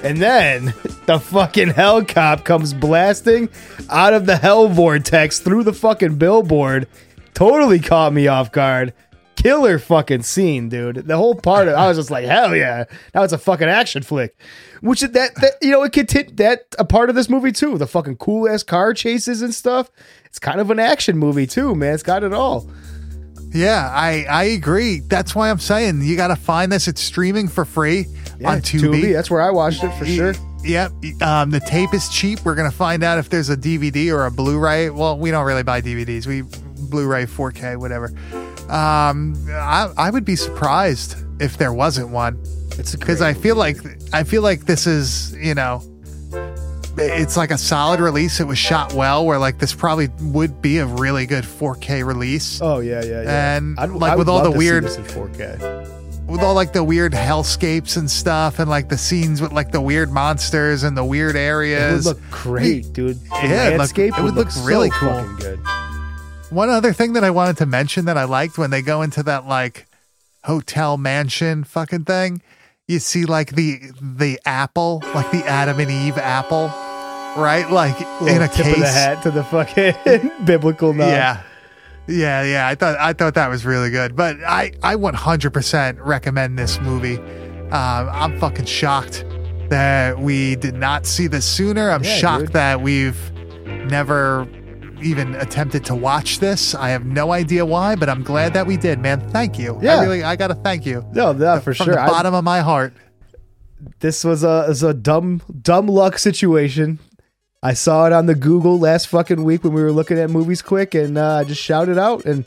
and then the fucking hell cop comes blasting out of the hell vortex through the fucking billboard. Totally caught me off guard. Killer fucking scene, dude. The whole part of I was just like, hell yeah. Now it's a fucking action flick. Which that, that you know, it could t- that a part of this movie too. The fucking cool ass car chases and stuff. It's kind of an action movie too, man. It's got it all. Yeah, I I agree. That's why I'm saying you got to find this. It's streaming for free on Tubi. That's where I watched it for sure. Yep. Um, the tape is cheap. We're gonna find out if there's a DVD or a Blu-ray. Well, we don't really buy DVDs. We Blu-ray, 4K, whatever. Um, I I would be surprised if there wasn't one It's because I feel like I feel like this is you know it's like a solid release. It was shot well. Where like this probably would be a really good 4K release. Oh yeah, yeah, yeah. And, I'd- like, with all the weird- in 4K. with all like the weird hellscapes and stuff, and like the scenes with like the weird monsters and the weird areas, It would look great, dude. The Yeah, look- landscape it would look so really cool. fucking good. One other thing that I wanted to mention that I liked when they go into that like hotel mansion fucking thing, you see like the the apple, like the Adam and Eve apple, right? Like in a tip case. of the hat to the fucking biblical nod. Yeah. Yeah, yeah. I thought I thought that was really good. But I I 100% recommend this movie. Um, I'm fucking shocked that we did not see this sooner. I'm Yeah, shocked dude. that we've never even attempted to watch this. I have no idea why, but I'm glad that we did, man. Thank you. Yeah. I really I got to thank you. No, no, for From sure. the I- bottom of my heart. this was a is a dumb dumb luck situation. I saw it on the Google last fucking week when we were looking at movies quick, and uh, I just shouted out. And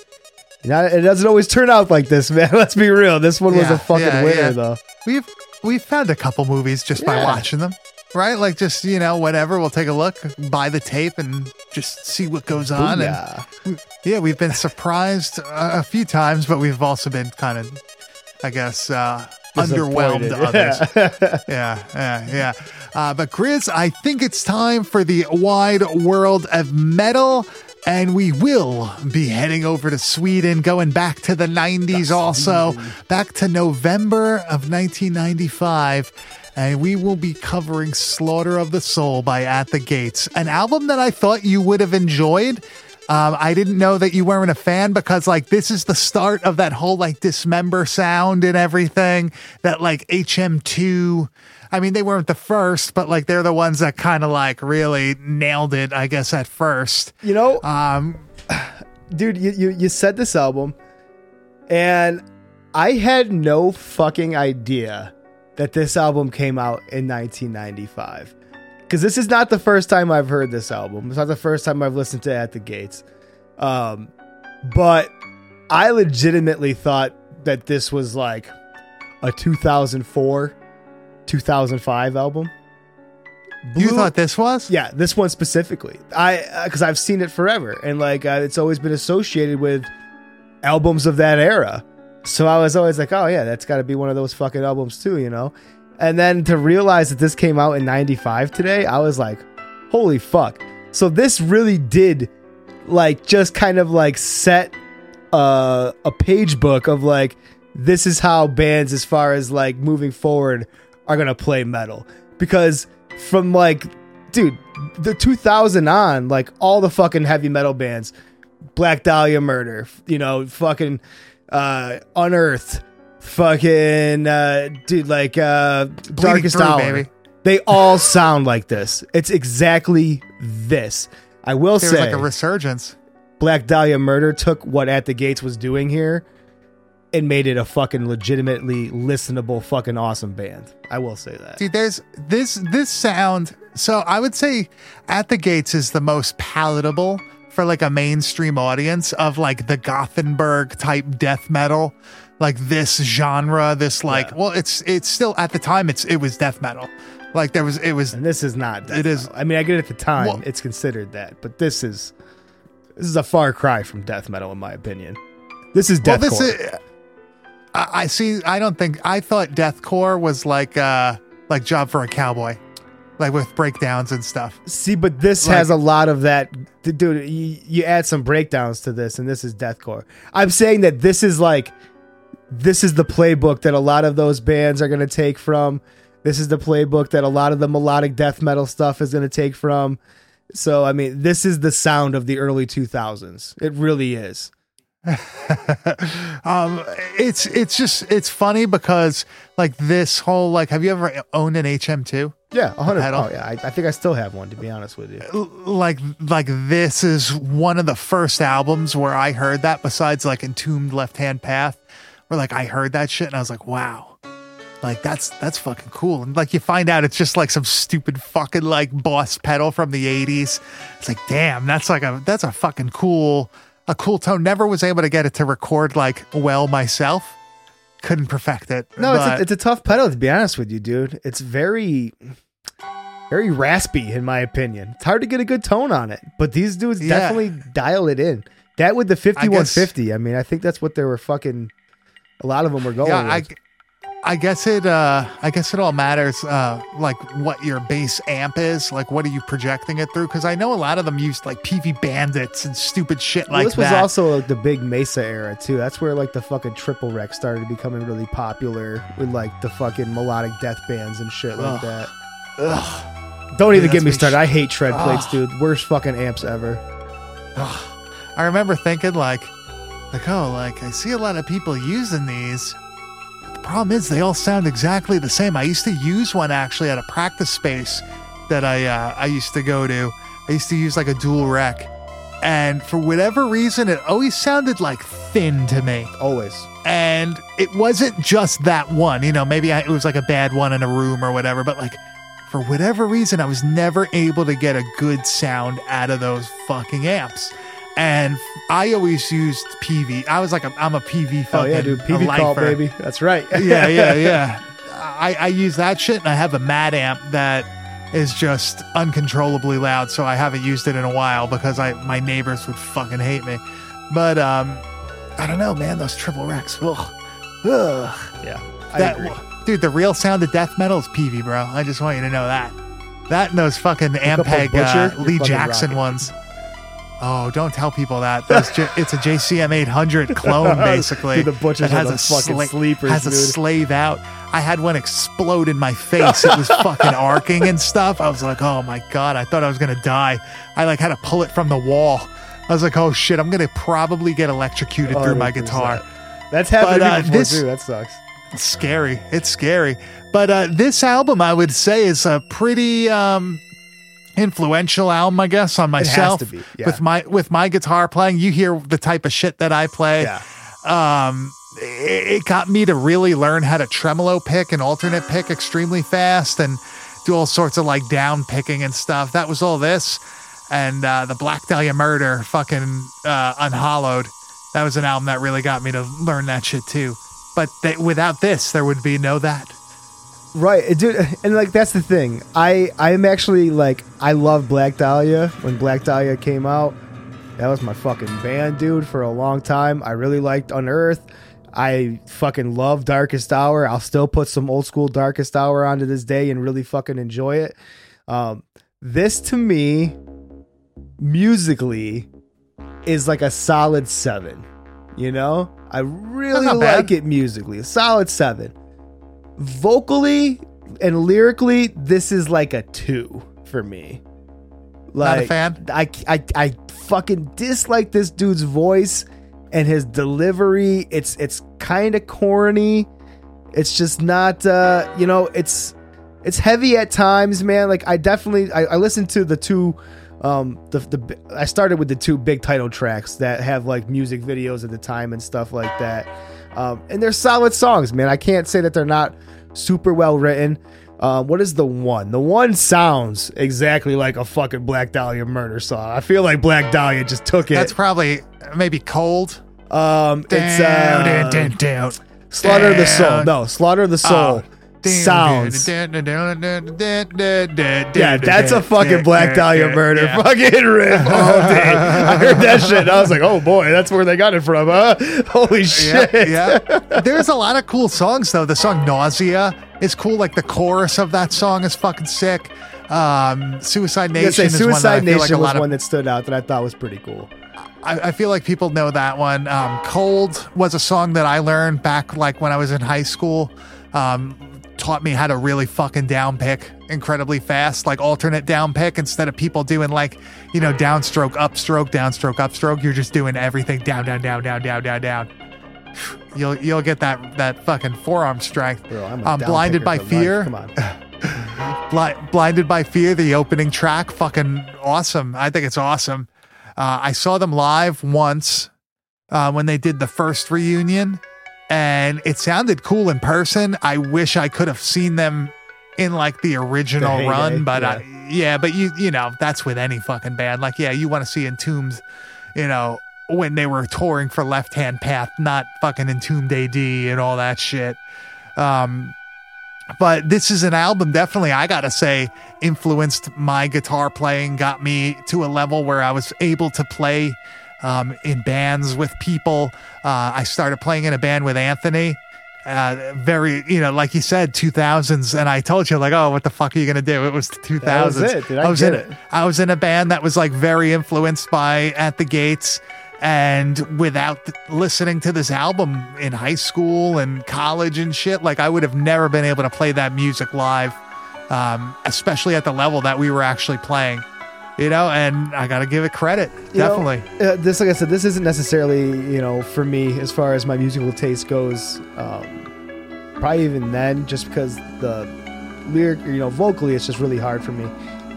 you know, it doesn't always turn out like this, man. Let's be real. This one was Yeah, a fucking yeah, winner, yeah. though. We've we've found a couple movies just by watching them, right? Like just you know whatever. We'll take a look, buy the tape, and just see what goes on. And yeah, we've been surprised a, a few times, but we've also been kind of, I guess, uh, underwhelmed others. yeah, yeah, yeah. Uh, but Grizz, I think it's time for the wide world of metal. And we will be heading over to Sweden, going back to the 90s also, back to November of 1995. And we will be covering Slaughter of the Soul by At the Gates, an album that I thought you would have enjoyed. Um, I didn't know that you weren't a fan because like this is the start of that whole like dismember sound and everything that like HM2 I mean they weren't the first but like they're the ones that kind of like really nailed it I guess at first. You know, Um dude, you, you you said this album, and I had no fucking idea that this album came out in 1995. Because this is not the first time I've heard this album. It's not the first time I've listened to At the Gates. Um, but I legitimately thought that this was like a 2004, 2005 album. you thought this was? yeah, this one specifically. I because I've seen it forever, and like uh, it's always been associated with albums of that era. So I was always like, oh yeah, that's got to be one of those fucking albums too, you know. And then to realize that this came out in '95 today, I was like, holy fuck! So this really did like just kind of like set uh, a page book of like this is how bands as far as like moving forward are to play metal because from like dude the 2000 on like all the fucking heavy metal bands Black Dahlia Murder, you know, fucking uh Unearthed, fucking uh dude like uh Darkest Through, Hour. baby. They all sound like this. It's exactly this. I will There was say like a resurgence. Black Dahlia Murder took what At the Gates was doing here and made it a fucking legitimately listenable fucking awesome band. I will say that. Dude, there's this this sound. So I would say At the Gates is the most palatable for like a mainstream audience of like the Gothenburg type death metal, like this genre. This like, Yeah. well, it's it's still at the time it's it was death metal. Like there was it was And this is not. death It is- metal. I mean, I get it at the time. Well- it's considered that, but this is this is a far cry from death metal, in my opinion. This is well, this is. I, I see. I don't think I thought deathcore was like uh like job for a cowboy, like with breakdowns and stuff. See, but this Like- has a lot of that. Dude, you, you add some breakdowns to this, and this is deathcore. I'm saying that this is like, this is the playbook that a lot of those bands are going to take from. This is the playbook that a lot of the melodic death metal stuff is going to take from. So, I mean, this is the sound of the early 2000s. It really is. um it's it's just it's funny because like this whole like have you ever owned an hm2 Yeah, 100. pedal? Oh, yeah. I, I think I still have one, to be honest with you. Like like this is one of the first albums where i heard that besides like entombed left hand path where like i heard that shit and i was like wow like that's that's fucking cool and like you find out it's just like some stupid fucking like boss pedal from the 80s it's like damn that's like a that's a fucking cool a cool tone never was able to get it to record like well myself couldn't perfect it No, it's a, it's a tough pedal to be honest with you, dude. It's very, very raspy in my opinion. It's hard to get a good tone on it, but these dudes Yeah. definitely dial it in. That with the fifty one fifty. I mean, I think that's what they were fucking. A lot of them were going. yeah I. I guess it uh i guess it all matters uh like what your base amp is like what are you projecting it through because i know a lot of them used like pv bandits and stupid shit Well, like this was also like the big Mesa era too. That's where like the fucking triple rec started becoming really popular with like the fucking melodic death bands and shit like Ugh. that. Ugh. Don't even Dude, get me started. me I hate tread plates, dude. Worst fucking amps ever. i remember thinking like like oh like i see a lot of people using these the problem is they all sound exactly the same. I used to use one actually at a practice space that i uh, i used to go to. I used to use like a dual rec. And for whatever reason it always sounded like thin to me. Always. and it wasn't just that one you know maybe I, it was like a bad one in a room or whatever but like for whatever reason i was never able to get a good sound out of those fucking amps and i always used pv i was like a, i'm a pv Oh fucking yeah, dude. PV call, baby. That's right. yeah yeah yeah I, I use that shit and i have a mad amp that is just uncontrollably loud so i haven't used it in a while because i my neighbors would fucking hate me but um i don't know man those triple recs ugh. Ugh. Yeah. I That, agree. dude, the real sound of death metal is PV, bro. I just want you to know that. That and those fucking Ampeg uh, Lee Jackson ones. Oh, don't tell people that. J- it's a JCM 800 clone, basically. Dude, the Butchers that are the fucking sla- sleepers, Has a slave out. I had one explode in my face. It was fucking arcing and stuff. I was like, oh my god, I thought I was gonna die. I like had to pull it from the wall. I was like, oh shit, I'm gonna probably get electrocuted through my 100%. guitar. That's happened But, uh, before this- too. That sucks. It's scary. It's scary. But uh, this album, I would say, is a pretty um, influential album, I guess, on myself. be, yeah. With my with my guitar playing, you hear the type of shit that I play. Yeah. Um, it, it got me to really learn how to tremolo pick and alternate pick extremely fast and do all sorts of like down picking and stuff. That was all this. And uh, the Black Dahlia Murder, fucking uh, Unhallowed. That was an album that really got me to learn that shit too. But they, without this, there would be no that. Right, dude, and like that's the thing. I I'm actually like I love Black Dahlia. When Black Dahlia came out, that was my fucking band, dude, for a long time. I really liked Unearth. I fucking love Darkest Hour. I'll still put some old school Darkest Hour onto this day and really fucking enjoy it. Um, this to me musically is like a solid seven. You know, I really not bad. like it musically. A solid seven. Vocally and lyrically, this is like a two for me. Not a fan? I, I, I fucking dislike this dude's voice and his delivery. It's it's kind of corny. It's just not uh, you know, it's it's heavy at times, man. Like I definitely I, I listened to the two um the the I started with the two big title tracks that have like music videos at the time and stuff like that. Um and they're solid songs, man. I can't say that they're not super well written. Um, what is the one? The one sounds exactly like a fucking Black Dahlia murder song. I feel like Black Dahlia just took it. That's probably maybe cold. um, it's Down, uh, down, down, down. Slaughter of the Soul. No, Slaughter of the Soul. Oh. Sounds. Yeah, Yeah, that's a fucking Black Dahlia murder fucking riff all day. I heard that shit. And I was like, oh boy, that's where they got it from, huh? Holy shit. Yeah, yeah. There's a lot of cool songs though. The song "Nausea" is cool. Like the chorus of that song is fucking sick. Um, "Suicide I was gonna Nation" say is one Suicide Nation like was of one that stood out that I thought was pretty cool. I, I feel like people know that one. Um, Cold was a song that I learned back like when I was in high school. Um, taught me how to really fucking down pick incredibly fast, like alternate down pick instead of people doing like, you know, downstroke, upstroke, downstroke, upstroke. You're just doing everything down, down, down, down, down, down, down. You'll you'll get that that fucking forearm strength. Bro, I'm um, blinded by fear. Come on. Bli- Blinded by Fear, the opening track, fucking awesome. I think it's awesome. Uh, I saw them live once uh, when they did the first reunion, and it sounded cool in person. I wish I could have seen them in like the original heyday, run, but yeah. I, yeah, but you you know that's with any fucking band. Like, yeah, you want to see Entombed, you know, when they were touring for Left Hand Path, not fucking Entombed AD and all that shit. Um, but this is an album definitely i gotta say influenced my guitar playing got me to a level where i was able to play um, in bands with people uh, i started playing in a band with anthony uh, very you know like you said 2000s and i told you like oh what the fuck are you gonna do it was the 2000s That was it, dude. I was get in it. i was in a band that was like very influenced by at the gates and without th- listening to this album in high school and college and shit, like I would have never been able to play that music live, um, especially at the level that we were actually playing. You know, and I got to give it credit. You know, Definitely. uh, this, like I said, this isn't necessarily, you know, for me as far as my musical taste goes. Um, probably even then, just because the lyric, you know, vocally, it's just really hard for me.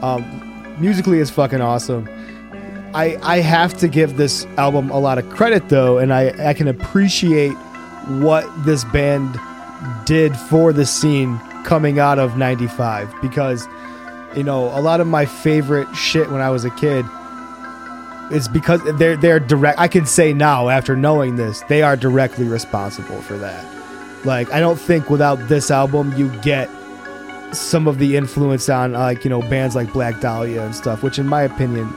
Um, musically, it's fucking awesome. I I have to give this album a lot of credit though, and I I can appreciate what this band did for the scene coming out of 95 because you know a lot of my favorite shit when I was a kid is because they're they're direct I can say now after knowing this they are directly responsible for that. Like I don't think without this album you get some of the influence on like you know bands like Black Dahlia and stuff which in my opinion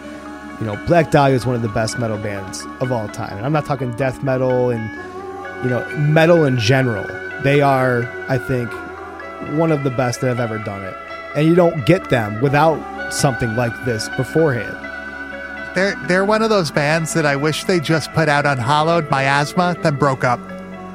you know Black Dahlia is one of the best metal bands of all time. And I'm not talking death metal and you know metal in general. They are I think one of the best that have ever done it and you don't get them without something like this beforehand They're they're one of those bands that I wish they just put out Unhallowed, Miasma, then broke up.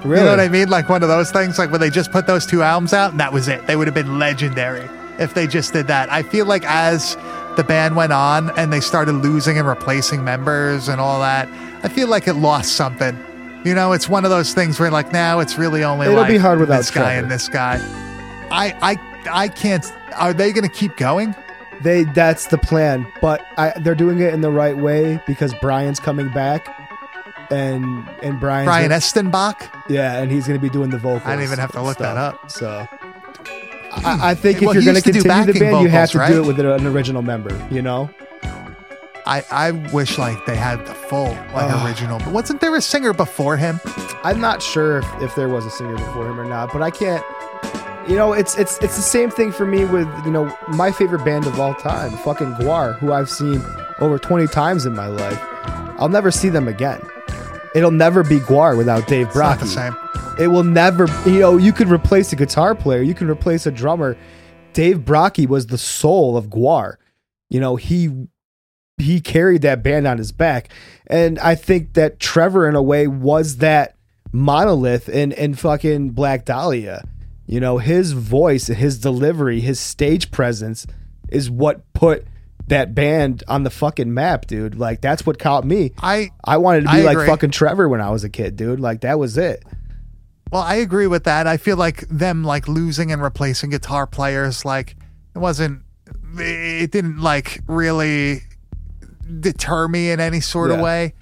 Really? You know what I mean? Like one of those things, like when they just put those two albums out and that was it. They would have been legendary if they just did that. I feel like as the band went on and they started losing and replacing members and all that, I feel like it lost something. You know, it's one of those things where like now it's really only It'll like be hard without this guy Trevor. and this guy. I I I can't. Are they going to keep going? They that's the plan, but I, they're doing it in the right way because Brian's coming back, and and Brian's Brian gonna- Eschbach. yeah, and he's going to be doing the vocals. I didn't even have to look that up. So I, I hmm. think if he you're going to continue the band, you have vocals, to do it with an original member. You know, I I wish like they had the full like Ugh. original. But wasn't there a singer before him? I'm not sure if, if there was a singer before him or not, but I can't. You know, it's it's it's the same thing for me with you know my favorite band of all time, fucking Gwar, who I've seen over 20 times in my life. I'll never see them again. It'll never be Gwar without Dave Brockie. the same. It will never. You know, you could replace a guitar player, you can replace a drummer. Dave Brockie was the soul of Gwar. You know, he he carried that band on his back. And I think that Trevor, in a way, was that monolith in, in fucking Black Dahlia. You know, his voice, his delivery, his stage presence is what put that band on the fucking map, dude. Like that's what caught me. I I wanted to be I like agree. fucking Trevor when I was a kid, dude. Like that was it. Well, I agree with that. I feel like them like losing and replacing guitar players, like it wasn't, it didn't like really deter me in any sort of way,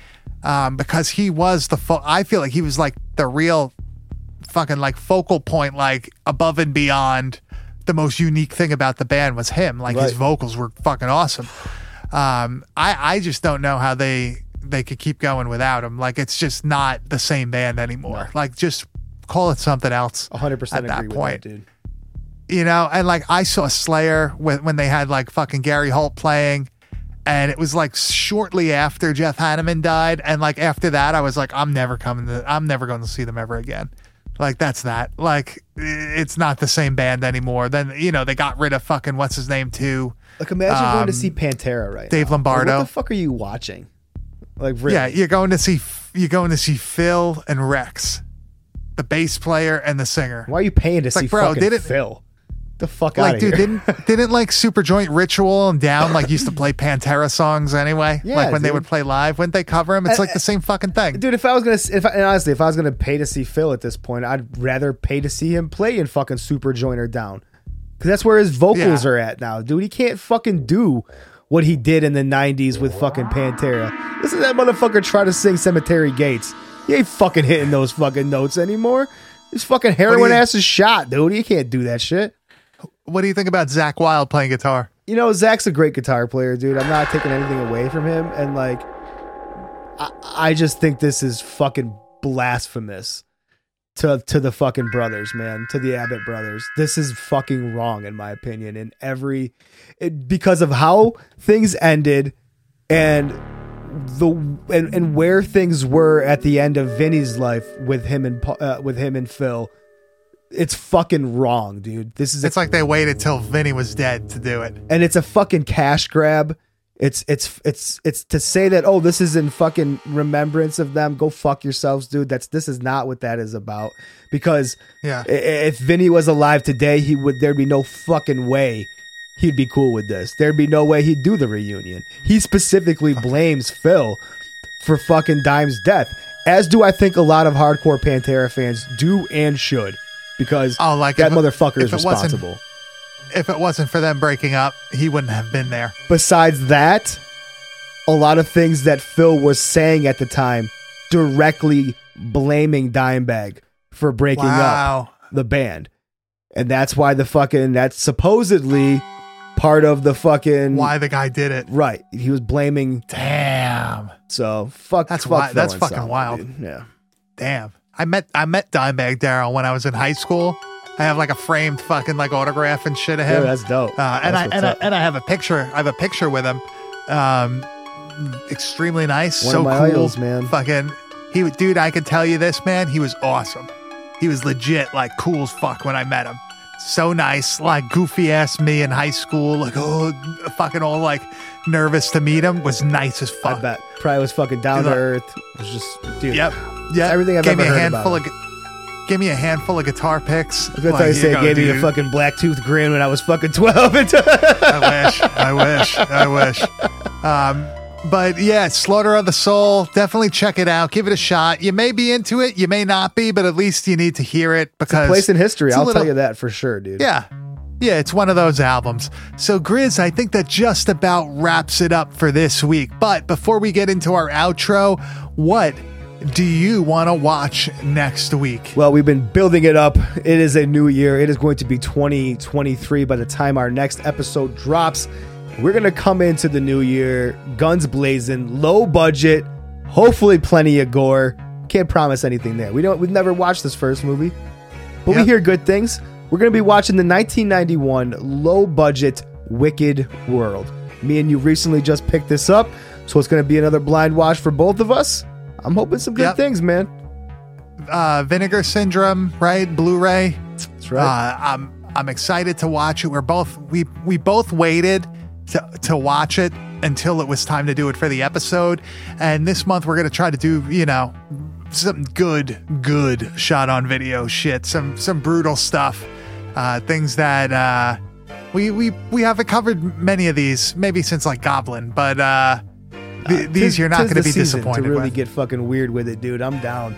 um, because he was the. Fo- I feel like he was like the real, fucking like focal point, like above and beyond. The most unique thing about the band was him. Like his vocals were fucking awesome. Um, I I just don't know how they they could keep going without him. Like it's just not the same band anymore. Like just call it something else. hundred percent at agree that with point. that, dude. You know, and like I saw Slayer when when they had like fucking Gary Holt playing, and it was like shortly after Jeff Hanneman died, and like after that, I was like, I'm never coming to, I'm never going to see them ever again. Like that's that. Like it's not the same band anymore. Then you know they got rid of fucking what's his name too. Like imagine going to Um, see Pantera right Dave now. Like, Lombardo. what the fuck are you watching? Like really? Yeah, you're going to see you're going to see Phil and Rex, the bass player and the singer. Why are you paying to It's see like, bro, fucking Phil? The fuck out Like, of dude, here. didn't didn't like Super Joint Ritual and Down like used to play Pantera songs anyway? Yeah, like when they would play live, wouldn't they cover them? It's Uh, like the same fucking thing. Dude, if I was gonna, if I, and honestly, if I was gonna pay to see Phil at this point, I'd rather pay to see him play in fucking Super or Down, because that's where his vocals Yeah. are at now, dude. He can't fucking do what he did in the '90s with fucking Pantera. Listen to that motherfucker try to sing Cemetery Gates. He ain't fucking hitting those fucking notes anymore. His fucking heroin you- ass is shot, dude. He can't do that shit. What do you think about Zakk Wylde playing guitar? You know, Zach's a great guitar player, dude. I'm not taking anything away from him, and like, I, I just think this is fucking blasphemous to to the fucking brothers, man, to the Abbott brothers. This is fucking wrong, in my opinion. In every, it, because of how things ended, and the and, and where things were at the end of Vinny's life with him and uh, with him and Phil. It's fucking wrong, dude. This is a It's like they waited till Vinny was dead to do it. and it's a fucking cash grab. It's it's it's it's to say that oh this is in fucking remembrance of them. Go fuck yourselves, dude. That's this is not what that is about. Because Yeah. i- if Vinny was alive today, he would there'd be no fucking way he'd be cool with this. There'd be no way he'd do the reunion. He specifically blames Phil for fucking Dime's death, as do I think a lot of hardcore Pantera fans do and should, because Oh, like that if motherfucker if wasn't- responsible. If it wasn't for them breaking up, he wouldn't have been there. besides that, a lot of things that Phil was saying at the time directly blaming Dimebag for breaking Wow. up the band. And that's why the fucking that's supposedly part of the fucking Why the guy did it? right. He was blaming Damn. so fuck That's fuck Phil that's fucking wild. dude. Yeah. Damn. I met I met Dimebag Darrell when I was in high school. I have like a framed fucking like autograph and shit of him. Yeah, that's dope. Uh, and That's I and I, and I have a picture. I have a picture with him. Um, extremely nice. One so cool, idols, man. Fucking, he dude. I can tell you this, man. He was awesome. He was legit, like cool as fuck when I met him. So nice, like goofy ass me in high school. Like oh, fucking all like nervous to meet him. Was nice as fuck. I bet. Probably was fucking down to earth. It was just dude. Yep. Yeah. Everything I've gave ever me a heard handful about of. gu- Give me a handful of guitar picks. I was gonna tell you, say, gave me a fucking black tooth grin when I was fucking twelve. I wish. I wish. I wish. Um, but yeah, Slaughter of the Soul. Definitely check it out. Give it a shot. You may be into it. You may not be, but at least you need to hear it because place in history. I'll little- tell you that for sure, dude. Yeah. Yeah, it's one of those albums. So, Grizz, I think that just about wraps it up for this week. But before we get into our outro, what do you want to watch next week? Well, we've been building it up. It is a new year. It is going to be 2023 by the time our next episode drops. We're going to come into the new year guns blazing, low budget, hopefully plenty of gore. Can't promise anything there. We don't we've never watched this first movie, but we hear good things. We're going to be watching the 1991 low budget Wicked World. Me and you recently just picked this up, so it's going to be another blind watch for both of us. I'm hoping some good Yep. things, man. Uh, Vinegar Syndrome, right? Blu-ray. That's right. Uh, I'm I'm excited to watch it. We're both we we both waited to to watch it until it was time to do it for the episode. And this month we're gonna try to do, you know, some good, good shot on video shit, some some brutal stuff, uh, things that uh, we we we haven't covered many of these, maybe since like Goblin, but uh, th- these Tis- you're not going to be disappointed to really with. get fucking weird with it, dude. I'm down.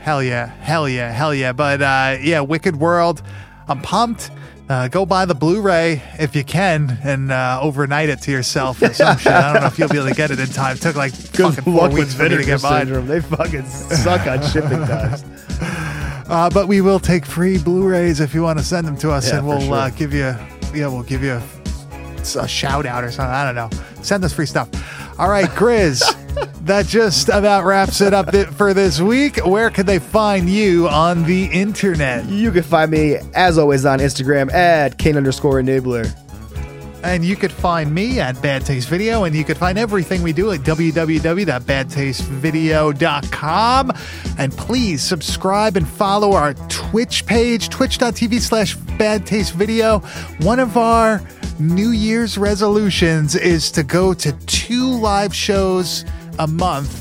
Hell yeah, hell yeah, hell yeah. But uh, yeah, Wicked World, I'm pumped. Uh, go buy the Blu-ray if you can and uh, overnight it to yourself or some shit. I don't know if you'll be able to get it in time. It took like Good fucking four weeks for me to get mine. syndrome. They fucking suck on shipping times. Uh, but we will take free Blu-rays if you want to send them to us, Yeah, and we'll uh, sure. give you, yeah, we'll give you a, a shout out or something. I don't know. Send us free stuff. All right, Grizz. that just about wraps it up for this week. Where can they find you on the internet? You can find me, as always, on Instagram at Kane underscore enabler. And you could find me at Bad Taste Video, and you could find everything we do at www.badtastevideo.com. And please subscribe and follow our Twitch page, twitch.tv slash Bad Taste Video. One of our New Year's resolutions is to go to two live shows a month.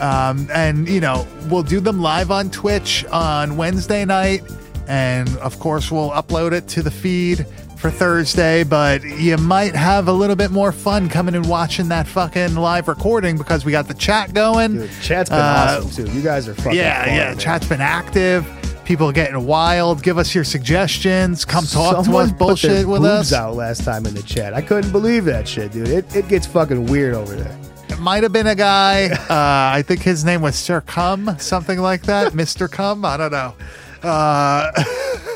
Um, and, you know, we'll do them live on Twitch on Wednesday night. And of course, we'll upload it to the feed for Thursday, but you might have a little bit more fun coming and watching that fucking live recording because we got the chat going. Dude, chat's been Uh, awesome, too. You guys are fucking yeah, fun, yeah. man. Chat's been active. People getting wild. Give us your suggestions. Come talk Someone to us. Bullshit with us. out last time in the chat. I couldn't believe that shit, dude. It, it gets fucking weird over there. Might have been a guy. Uh, I think his name was Sir Cum, something like that. Mr. Cum. I don't know. Uh,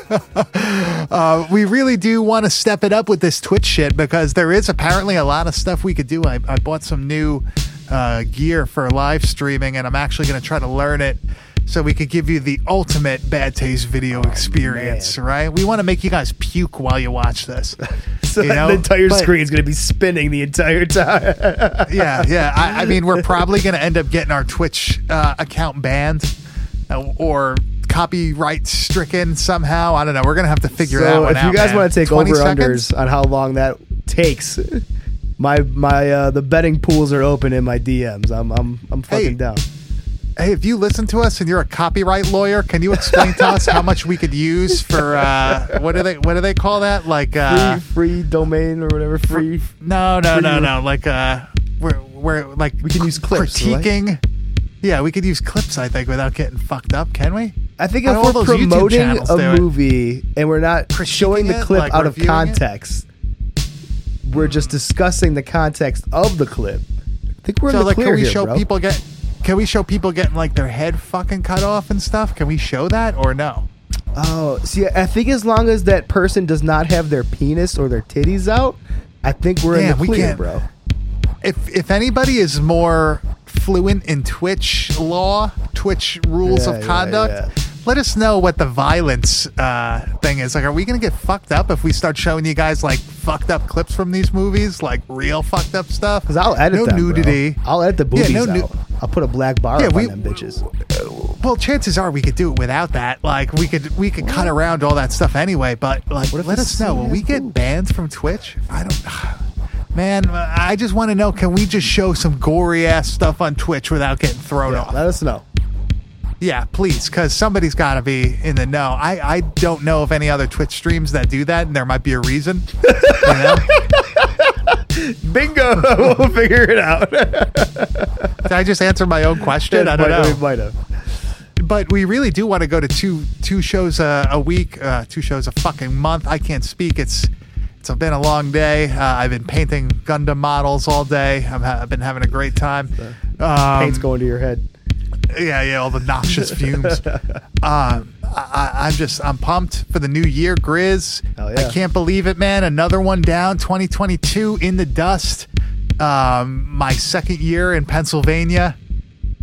uh, we really do want to step it up with this Twitch shit because there is apparently a lot of stuff we could do. I, I bought some new uh, gear for live streaming, and I'm actually going to try to learn it so we could give you the ultimate bad taste video experience. Right? We want to make you guys puke while you watch this. So You know? the entire But- screen's gonna be spinning the entire time. yeah, yeah. I, I mean, we're probably going to end up getting our Twitch uh, account banned uh, or copyright stricken somehow. I don't know. We're going to have to figure that so one if out. you guys want to take over seconds? unders on how long that takes, my my uh, the betting pools are open in my DMs. I'm I'm I'm fucking Hey. down. Hey, if you listen to us and you're a copyright lawyer, can you explain to us how much we could use for uh, what do they what do they call that? Like uh, free free domain or whatever. Free. no, no, no, free- no. Like uh, we're we're like We can use clips, right? critiquing. Yeah, we could use clips. I think without getting fucked up. Can we? I think if we're promoting channels a movie and we're not showing the it, clip like out of reviewing it? context, we're just discussing the context of the clip. I think we're so in the like, clear can we here, show bro. people get? Can we show people getting like their head fucking cut off and stuff? Can we show that or no? Oh, see, I think as long as that person does not have their penis or their titties out, I think we're Damn, in the clear, can't- bro. If if anybody is more fluent in Twitch law, Twitch rules Yeah, of yeah, conduct, yeah. Let us know what the violence uh, thing is. Like, are we gonna get fucked up if we start showing you guys like fucked up clips from these movies, like real fucked up stuff? Because I'll edit no them, bro. nudity. I'll edit the boobies Yeah, no nu- out. I'll put a black bar Yeah, we- on them bitches. Well, chances are we could do it without that. Like we could we could cut around all that stuff anyway. But like, let us know. Will we get banned from Twitch? I don't. Man, I just want to know. Can we just show some gory ass stuff on Twitch without getting thrown Yeah, off? let us know. Yeah, please, because somebody's got to be in the know. I I don't know of any other Twitch streams that do that, and there might be a reason. You know? Bingo! we'll figure it out. Did I just answer my own question? I don't Might- know. We might have. but we really do want to go to two two shows a, a week, uh, two shows a fucking month. I can't speak. It's it's been a long day. Uh, I've been painting Gundam models all day. I'm ha- I've been having a great time. Um, Paint's going to your head. Yeah, yeah, all the noxious fumes. Um, I, I, I'm just I'm pumped for the new year, Grizz. Yeah. I can't believe it, man. Another one down. 2022 in the dust. Um, my second year in Pennsylvania.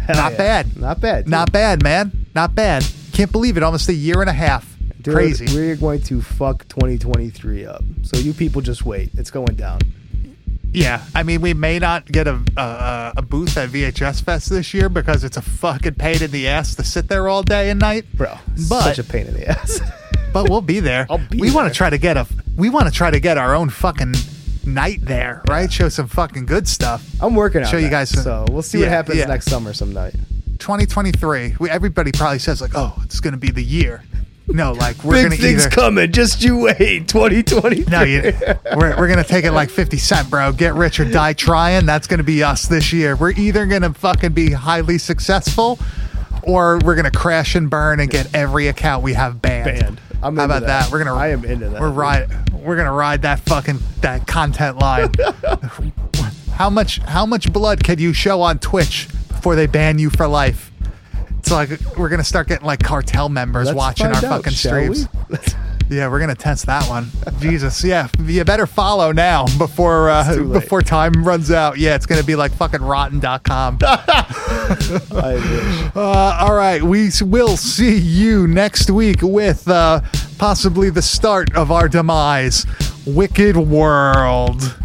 Hell Not yeah. bad. Not bad. Not bad, man. Not bad. Can't believe it. Almost a year and a half. Dude, Crazy. We're going to fuck 2023 up. So you people just wait. It's going down. Yeah, I mean, we may not get a, a a booth at VHS Fest this year because it's a fucking pain in the ass to sit there all day and night. Bro, But- such a pain in the ass. But we'll be there. I'll be we want to try to get a. We want to try to get our own fucking night there, right? Show some fucking good stuff. I'm working on it. Show you that, guys some- So we'll see what happens yeah. next summer some night. 2023. We, everybody probably says like, "Oh, it's going to be the year." No, like we're Big going to get things either coming. Just you wait. 2020. No, you, we're, we're gonna take it like 50 Cent, bro. Get rich or die trying. That's gonna be us this year. We're either gonna fucking be highly successful, or we're gonna crash and burn and get every account we have banned. Banned. I'm How about that? We're gonna. I am into that. We're ride. We're gonna ride that fucking that content line. how much? How much blood can you show on Twitch before they ban you for life? It's like we're gonna start getting like cartel members Let's watching our out, fucking shall we? streams. Yeah, we're gonna test that one. Jesus, yeah, you better follow now before uh, before time runs out. Yeah, it's gonna be like fucking rotten.com. I wish. Uh, all right, we will see you next week with uh, possibly the start of our demise, Wicked World.